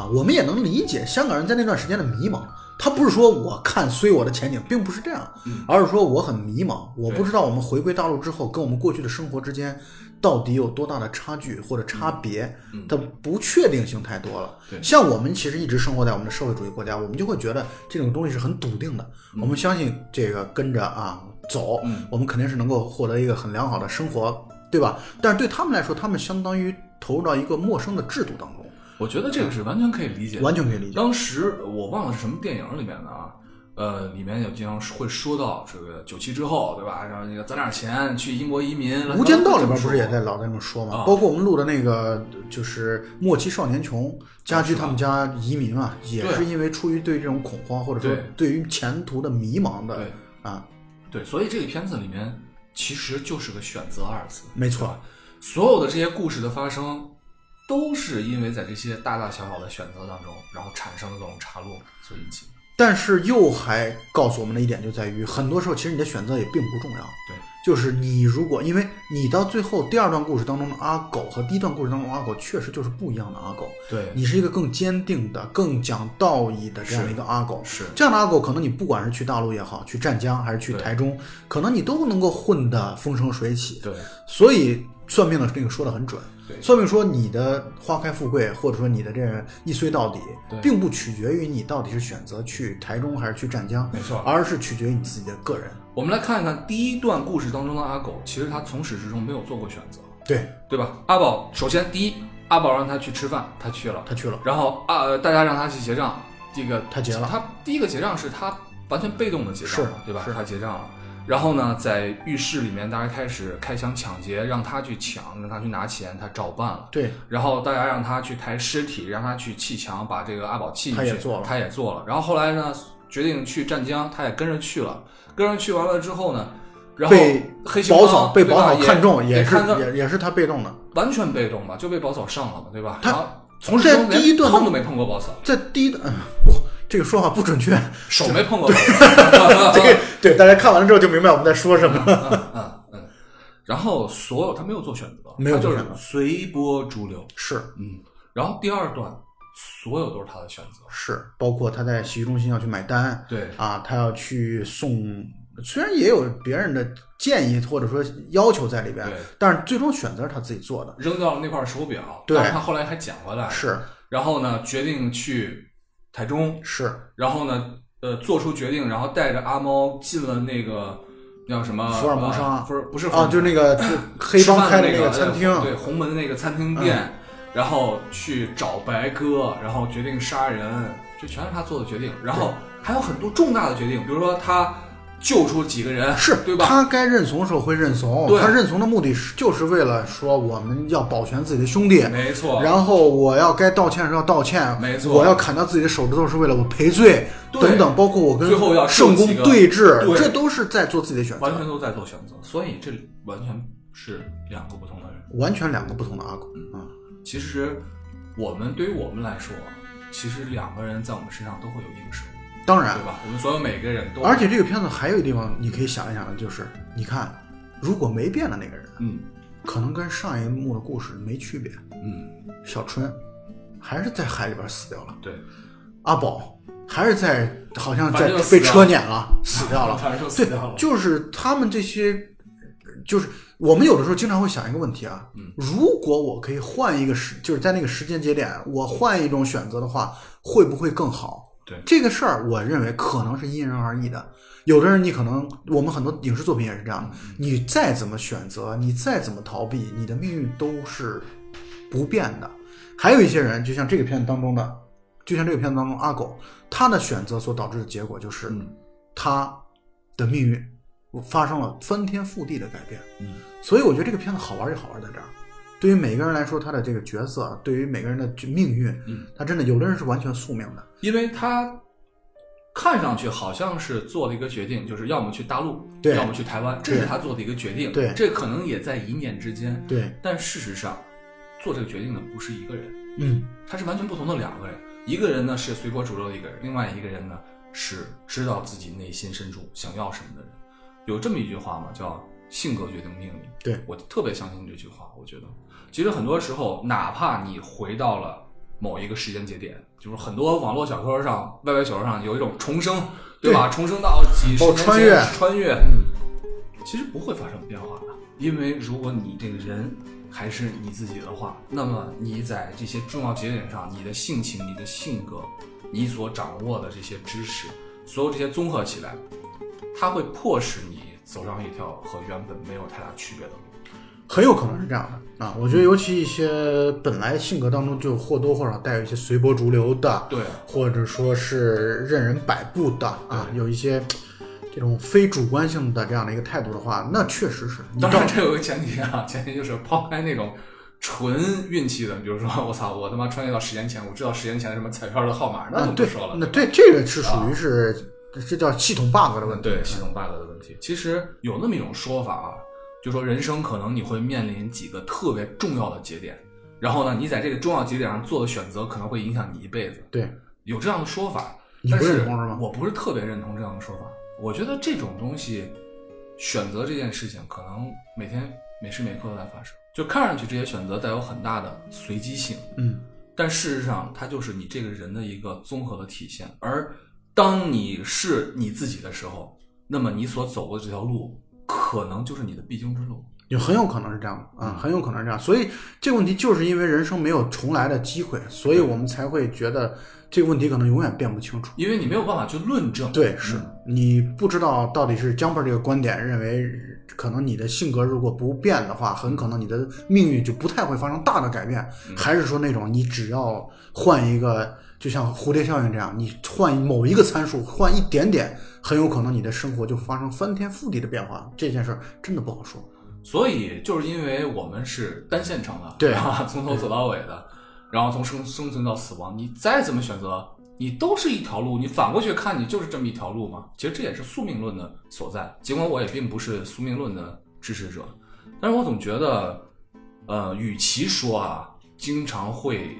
啊，我们也能理解香港人在那段时间的迷茫。他不是说我看衰我的前景，并不是这样，嗯。而是说我很迷茫，我不知道我们回归大陆之后跟我们过去的生活之间到底有多大的差距或者差别，它不确定性太多了。像我们其实一直生活在我们的社会主义国家，我们就会觉得这种东西是很笃定的，我们相信这个跟着啊走，嗯。我们肯定是能够获得一个很良好的生活，对吧？但是对他们来说，他们相当于投入到一个陌生的制度当中，我觉得这个是完全可以理解的。完全可以理解。当时我忘了是什么电影里面的啊，呃，里面有经常会说到这个九七之后，对吧？然后那个攒点钱去英国移民，《无间道》里边不是也在在老在那么说吗？啊包括我们录的那个就是《末期少年穷》，家驹他们家移民啊，也是因为出于对这种恐慌，或者说对对于前途的迷茫的对啊，对，所以这个片子里面其实就是个选择二字，没错。所有的这些故事的发生，都是因为在这些大大小小的选择当中，然后产生了各种岔路所引起的。但是又还告诉我们的一点就在于，很多时候其实你的选择也并不重要。对，就是你如果因为你到最后第二段故事当中的阿狗和第一段故事当中的阿狗确实就是不一样的阿狗，对你是一个更坚定的、更讲道义的这样的一个阿狗。是这样的阿狗，可能你不管是去大陆也好，去湛江还是去台中，可能你都能够混得风生水起。对所以算命的那个说的很准，对。算命说你的花开富贵，或者说你的这个一衰到底，并不取决于你到底是选择去台中还是去湛江，没错。而是取决于你自己的个人。我们来看一看第一段故事当中的阿狗，其实他从始至终没有做过选择，对。对吧？阿宝首先第一，阿宝让他去吃饭，他去了，他去了，然后啊、呃大家让他去结账，这个他结了。他第一个结账是他完全被动的结账是，对吧？是。他结账了。然后呢，在浴室里面，大家开始开枪抢劫，让他去抢，让他去拿钱，他照办了。对然后大家让他去抬尸体，让他去砌墙，把这个阿宝砌进去，他也做了他也做了。然后后来呢，决定去湛江，他也跟着去了。跟着去完了之后呢，然后被黑熊宝嫂被宝嫂看中，也是也也是他被动的。完全被动吧，就被宝嫂上了嘛，对吧？他然后从在始至终连第一段碰都没碰过宝嫂，在第一段，嗯，不，这个说法不准确。手没碰过宝嫂。这个对大家看完了之后就明白我们在说什么。嗯嗯嗯，然后所有他没有做选择，没有做选择随波逐流。是嗯，然后第二段所有都是他的选择。是，包括他在洗浴中心要去买单，对，啊，他要去送，虽然也有别人的建议或者说要求在里边对，但是最终选择是他自己做的。扔掉了那块手表，对但是他后来还捡回来，是然后呢，决定去台中，是，然后呢，呃，做出决定，然后带着阿猫进了那个叫什么？福尔摩沙。呃不是不是啊，就是那个就 黑帮开的那个餐厅，嗯对红门的那个餐厅店，然后去找白鸽，然后决定杀人，这全是他做的决定。然后还有很多重大的决定，比如说他救出几个人，是对吧？他该认怂的时候会认怂，他认怂的目的是就是为了说我们要保全自己的兄弟。没错，然后我要该道歉的时候要道歉，没错我要砍掉自己的手指头是为了我赔罪，等等，包括我跟圣公对峙，对这都是在做自己的选择，完全都在做选择，所以这完全是两个不同的人。完全两个不同的阿狗啊。其实我们对于我们来说，其实两个人在我们身上都会有映射，当然对，吧？我们所有每个人都，而且这个片子还有一个地方你可以想一想的，就是你看，如果没变的那个人，嗯可能跟上一幕的故事没区别。嗯，小春还是在海里边死掉了，对，阿宝还是在好像在被车碾了，死掉了。对掉了，。就是他们这些，就是我们有的时候经常会想一个问题啊，嗯如果我可以换一个时，就是在那个时间节点，我换一种选择的话，会不会更好？对这个事儿，我认为可能是因人而异的。有的人你可能，我们很多影视作品也是这样的，嗯你再怎么选择，你再怎么逃避，你的命运都是不变的。还有一些人，就像这个片子当中的，就像这个片子当中阿狗，他的选择所导致的结果就是，嗯他的命运发生了翻天覆地的改变。嗯，所以我觉得这个片子好玩就好玩在这儿。对于每个人来说，他的这个角色，对于每个人的命运，嗯，他真的有的人是完全宿命的，因为他看上去好像是做了一个决定，就是要么去大陆，对要么去台湾，这是他做的一个决定。对这可能也在一念之间。对，但事实上，做这个决定的不是一个人，嗯，他是完全不同的两个人。一个人呢是随波逐流的一个人，另外一个人呢是知道自己内心深处想要什么的人。有这么一句话嘛，叫“性格决定命运”。对我特别相信这句话。我觉得，其实很多时候，哪怕你回到了某一个时间节点，就是很多网络小说上、歪歪小说上有一种重生，对吧？重生到几十哦年前穿越穿越，嗯，其实不会发生变化的，因为如果你这个人还是你自己的话，那么你在这些重要节点上，你的性情、你的性格、你所掌握的这些知识，所有这些综合起来，它会迫使你走上一条和原本没有太大区别的路。很有可能是这样的啊。我觉得，尤其一些本来性格当中就或多或少带有一些随波逐流的，对，或者说是任人摆布的啊，有一些这种非主观性的这样的一个态度的话，那确实是。当然这有个前提啊，前提就是抛开那种纯运气的，比如说我操，我他妈穿越到十年前，我知道十年前的什么彩票的号码，那就不说了。，那对这个是属于是这叫系统 bug 的问题。对系统 bug 的问题。其实有那么一种说法啊，就说人生可能你会面临几个特别重要的节点，然后呢，你在这个重要节点上做的选择可能会影响你一辈子。对，有这样的说法，你不但是认同是吗我不是特别认同这样的说法。我觉得这种东西，选择这件事情可能每天每时每刻都在发生，就看上去这些选择带有很大的随机性，嗯，但事实上，它就是你这个人的一个综合的体现。而当你是你自己的时候，那么你所走过的这条路，可能就是你的必经之路。有很有可能是这样的啊，嗯很有可能是这样。所以这个问题就是因为人生没有重来的机会，所以我们才会觉得这个问题可能永远辩不清楚。因为你没有办法去论证。对，是嗯你不知道到底是江波这个观点认为，可能你的性格如果不变的话，很可能你的命运就不太会发生大的改变，嗯还是说那种你只要换一个，就像蝴蝶效应这样，你换某一个参数，换一点点，很有可能你的生活就发生翻天覆地的变化。这件事儿真的不好说。所以就是因为我们是单线程的，对啊？从头走到尾的，然后从生生存到死亡，你再怎么选择，你都是一条路。你反过去看，你就是这么一条路嘛。其实这也是宿命论的所在。尽管我也并不是宿命论的支持者，但是我总觉得，呃，与其说啊，经常会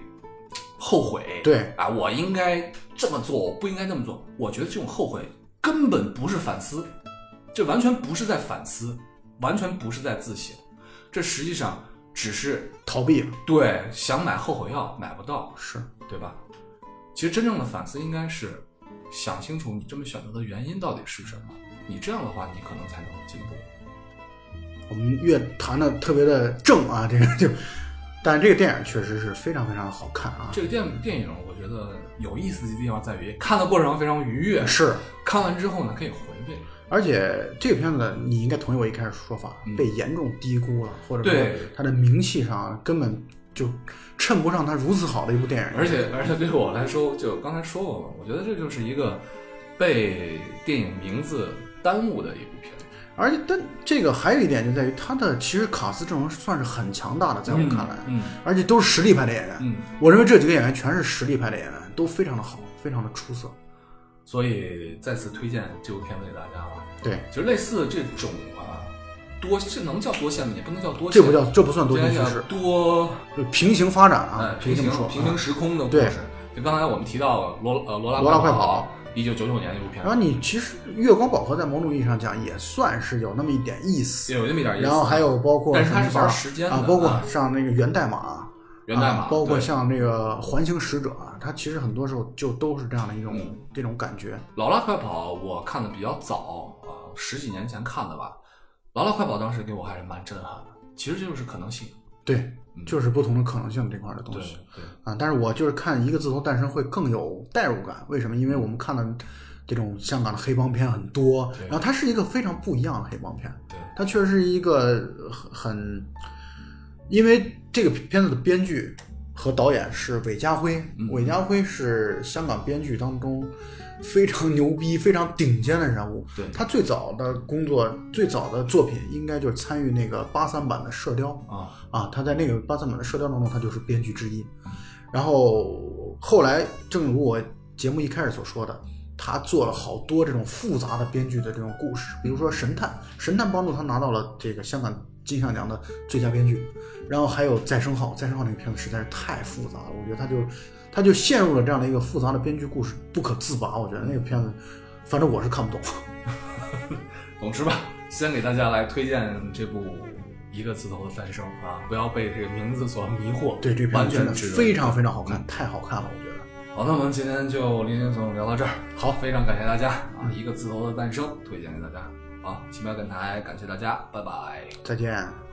后悔，对。啊，我应该这么做，我不应该那么做。我觉得这种后悔根本不是反思，这完全不是在反思，完全不是在自省，这实际上只是逃避了，对想买后悔药买不到，是。对吧？其实真正的反思应该是想清楚你这么选择的原因到底是什么，你这样的话，你可能才能进步。我们越谈的特别的正啊，这个就，但这个电影确实是非常非常的好看啊，这个电电影我觉得有意思的地方在于看的过程非常愉悦，是，看完之后呢可以回味。而且这个片子你应该同意我一开始说法，嗯被严重低估了，或者说对它的名气上根本就衬不上它如此好的一部电影，而且而且对我来说，就刚才说过嘛，我觉得这就是一个被电影名字耽误的一。而且但这个还有一点就在于他的其实卡斯阵容算是很强大的，在我看来，嗯而且都是实力派的演员，嗯，我认为这几个演员全是实力派的演员，都非常的好，非常的出色。所以再次推荐这部片子给大家吧。对，其实类似这种啊，多这能叫多线吗？也不能叫多线，这不叫这不算多线叙事，多就平行发展啊哎，平行。平行时空的故对事。就刚才我们提到罗呃罗拉罗拉快跑跑，一九九九年一部片子，然后你其实月光宝盒在某种意义上讲也算是有那么一点意思，有那么一点意思。然后还有包括但是它是玩时间的啊，包括啊像那个源代码，源代码啊包括像那个环形使者啊，它其实很多时候就都是这样的一种、嗯这种感觉。劳拉快跑我看的比较早啊、十几年前看的吧。劳拉快跑当时给我还是蛮震撼的，其实就是可能性。对，嗯就是不同的可能性这块的东西，啊。但是我就是看一个字头诞生会更有代入感，为什么？因为我们看的这种香港的黑帮片很多，然后它是一个非常不一样的黑帮片，对，它确实是一个很很，因为这个片子的编剧和导演是韦家辉，嗯韦家辉是香港编剧当中非常牛逼、非常顶尖的人物。对他最早的工作、最早的作品应该就是参与那个八三版的《射雕》啊，啊，他在那个八三版的《射雕》当中，他就是编剧之一。然后后来，正如我节目一开始所说的，他做了好多这种复杂的编剧的这种故事，比如说《神探》，《神探》帮助他拿到了这个香港金像奖的最佳编剧。然后还有《再生号》，《再生号》那个片子实在是太复杂了，我觉得他就他就陷入了这样的一个复杂的编剧故事，不可自拔。我觉得那个片子，反正我是看不懂。总之吧，先给大家来推荐这部《一个字头的诞生》啊，不要被这个名字所迷惑。对，这片真的全非常非常好看，太好看了，我觉得。好，那我们今天就林林总总聊到这儿。好非常感谢大家啊！一个字头的诞生，推荐给大家。好，奇妙电台，感谢大家，拜拜。再见。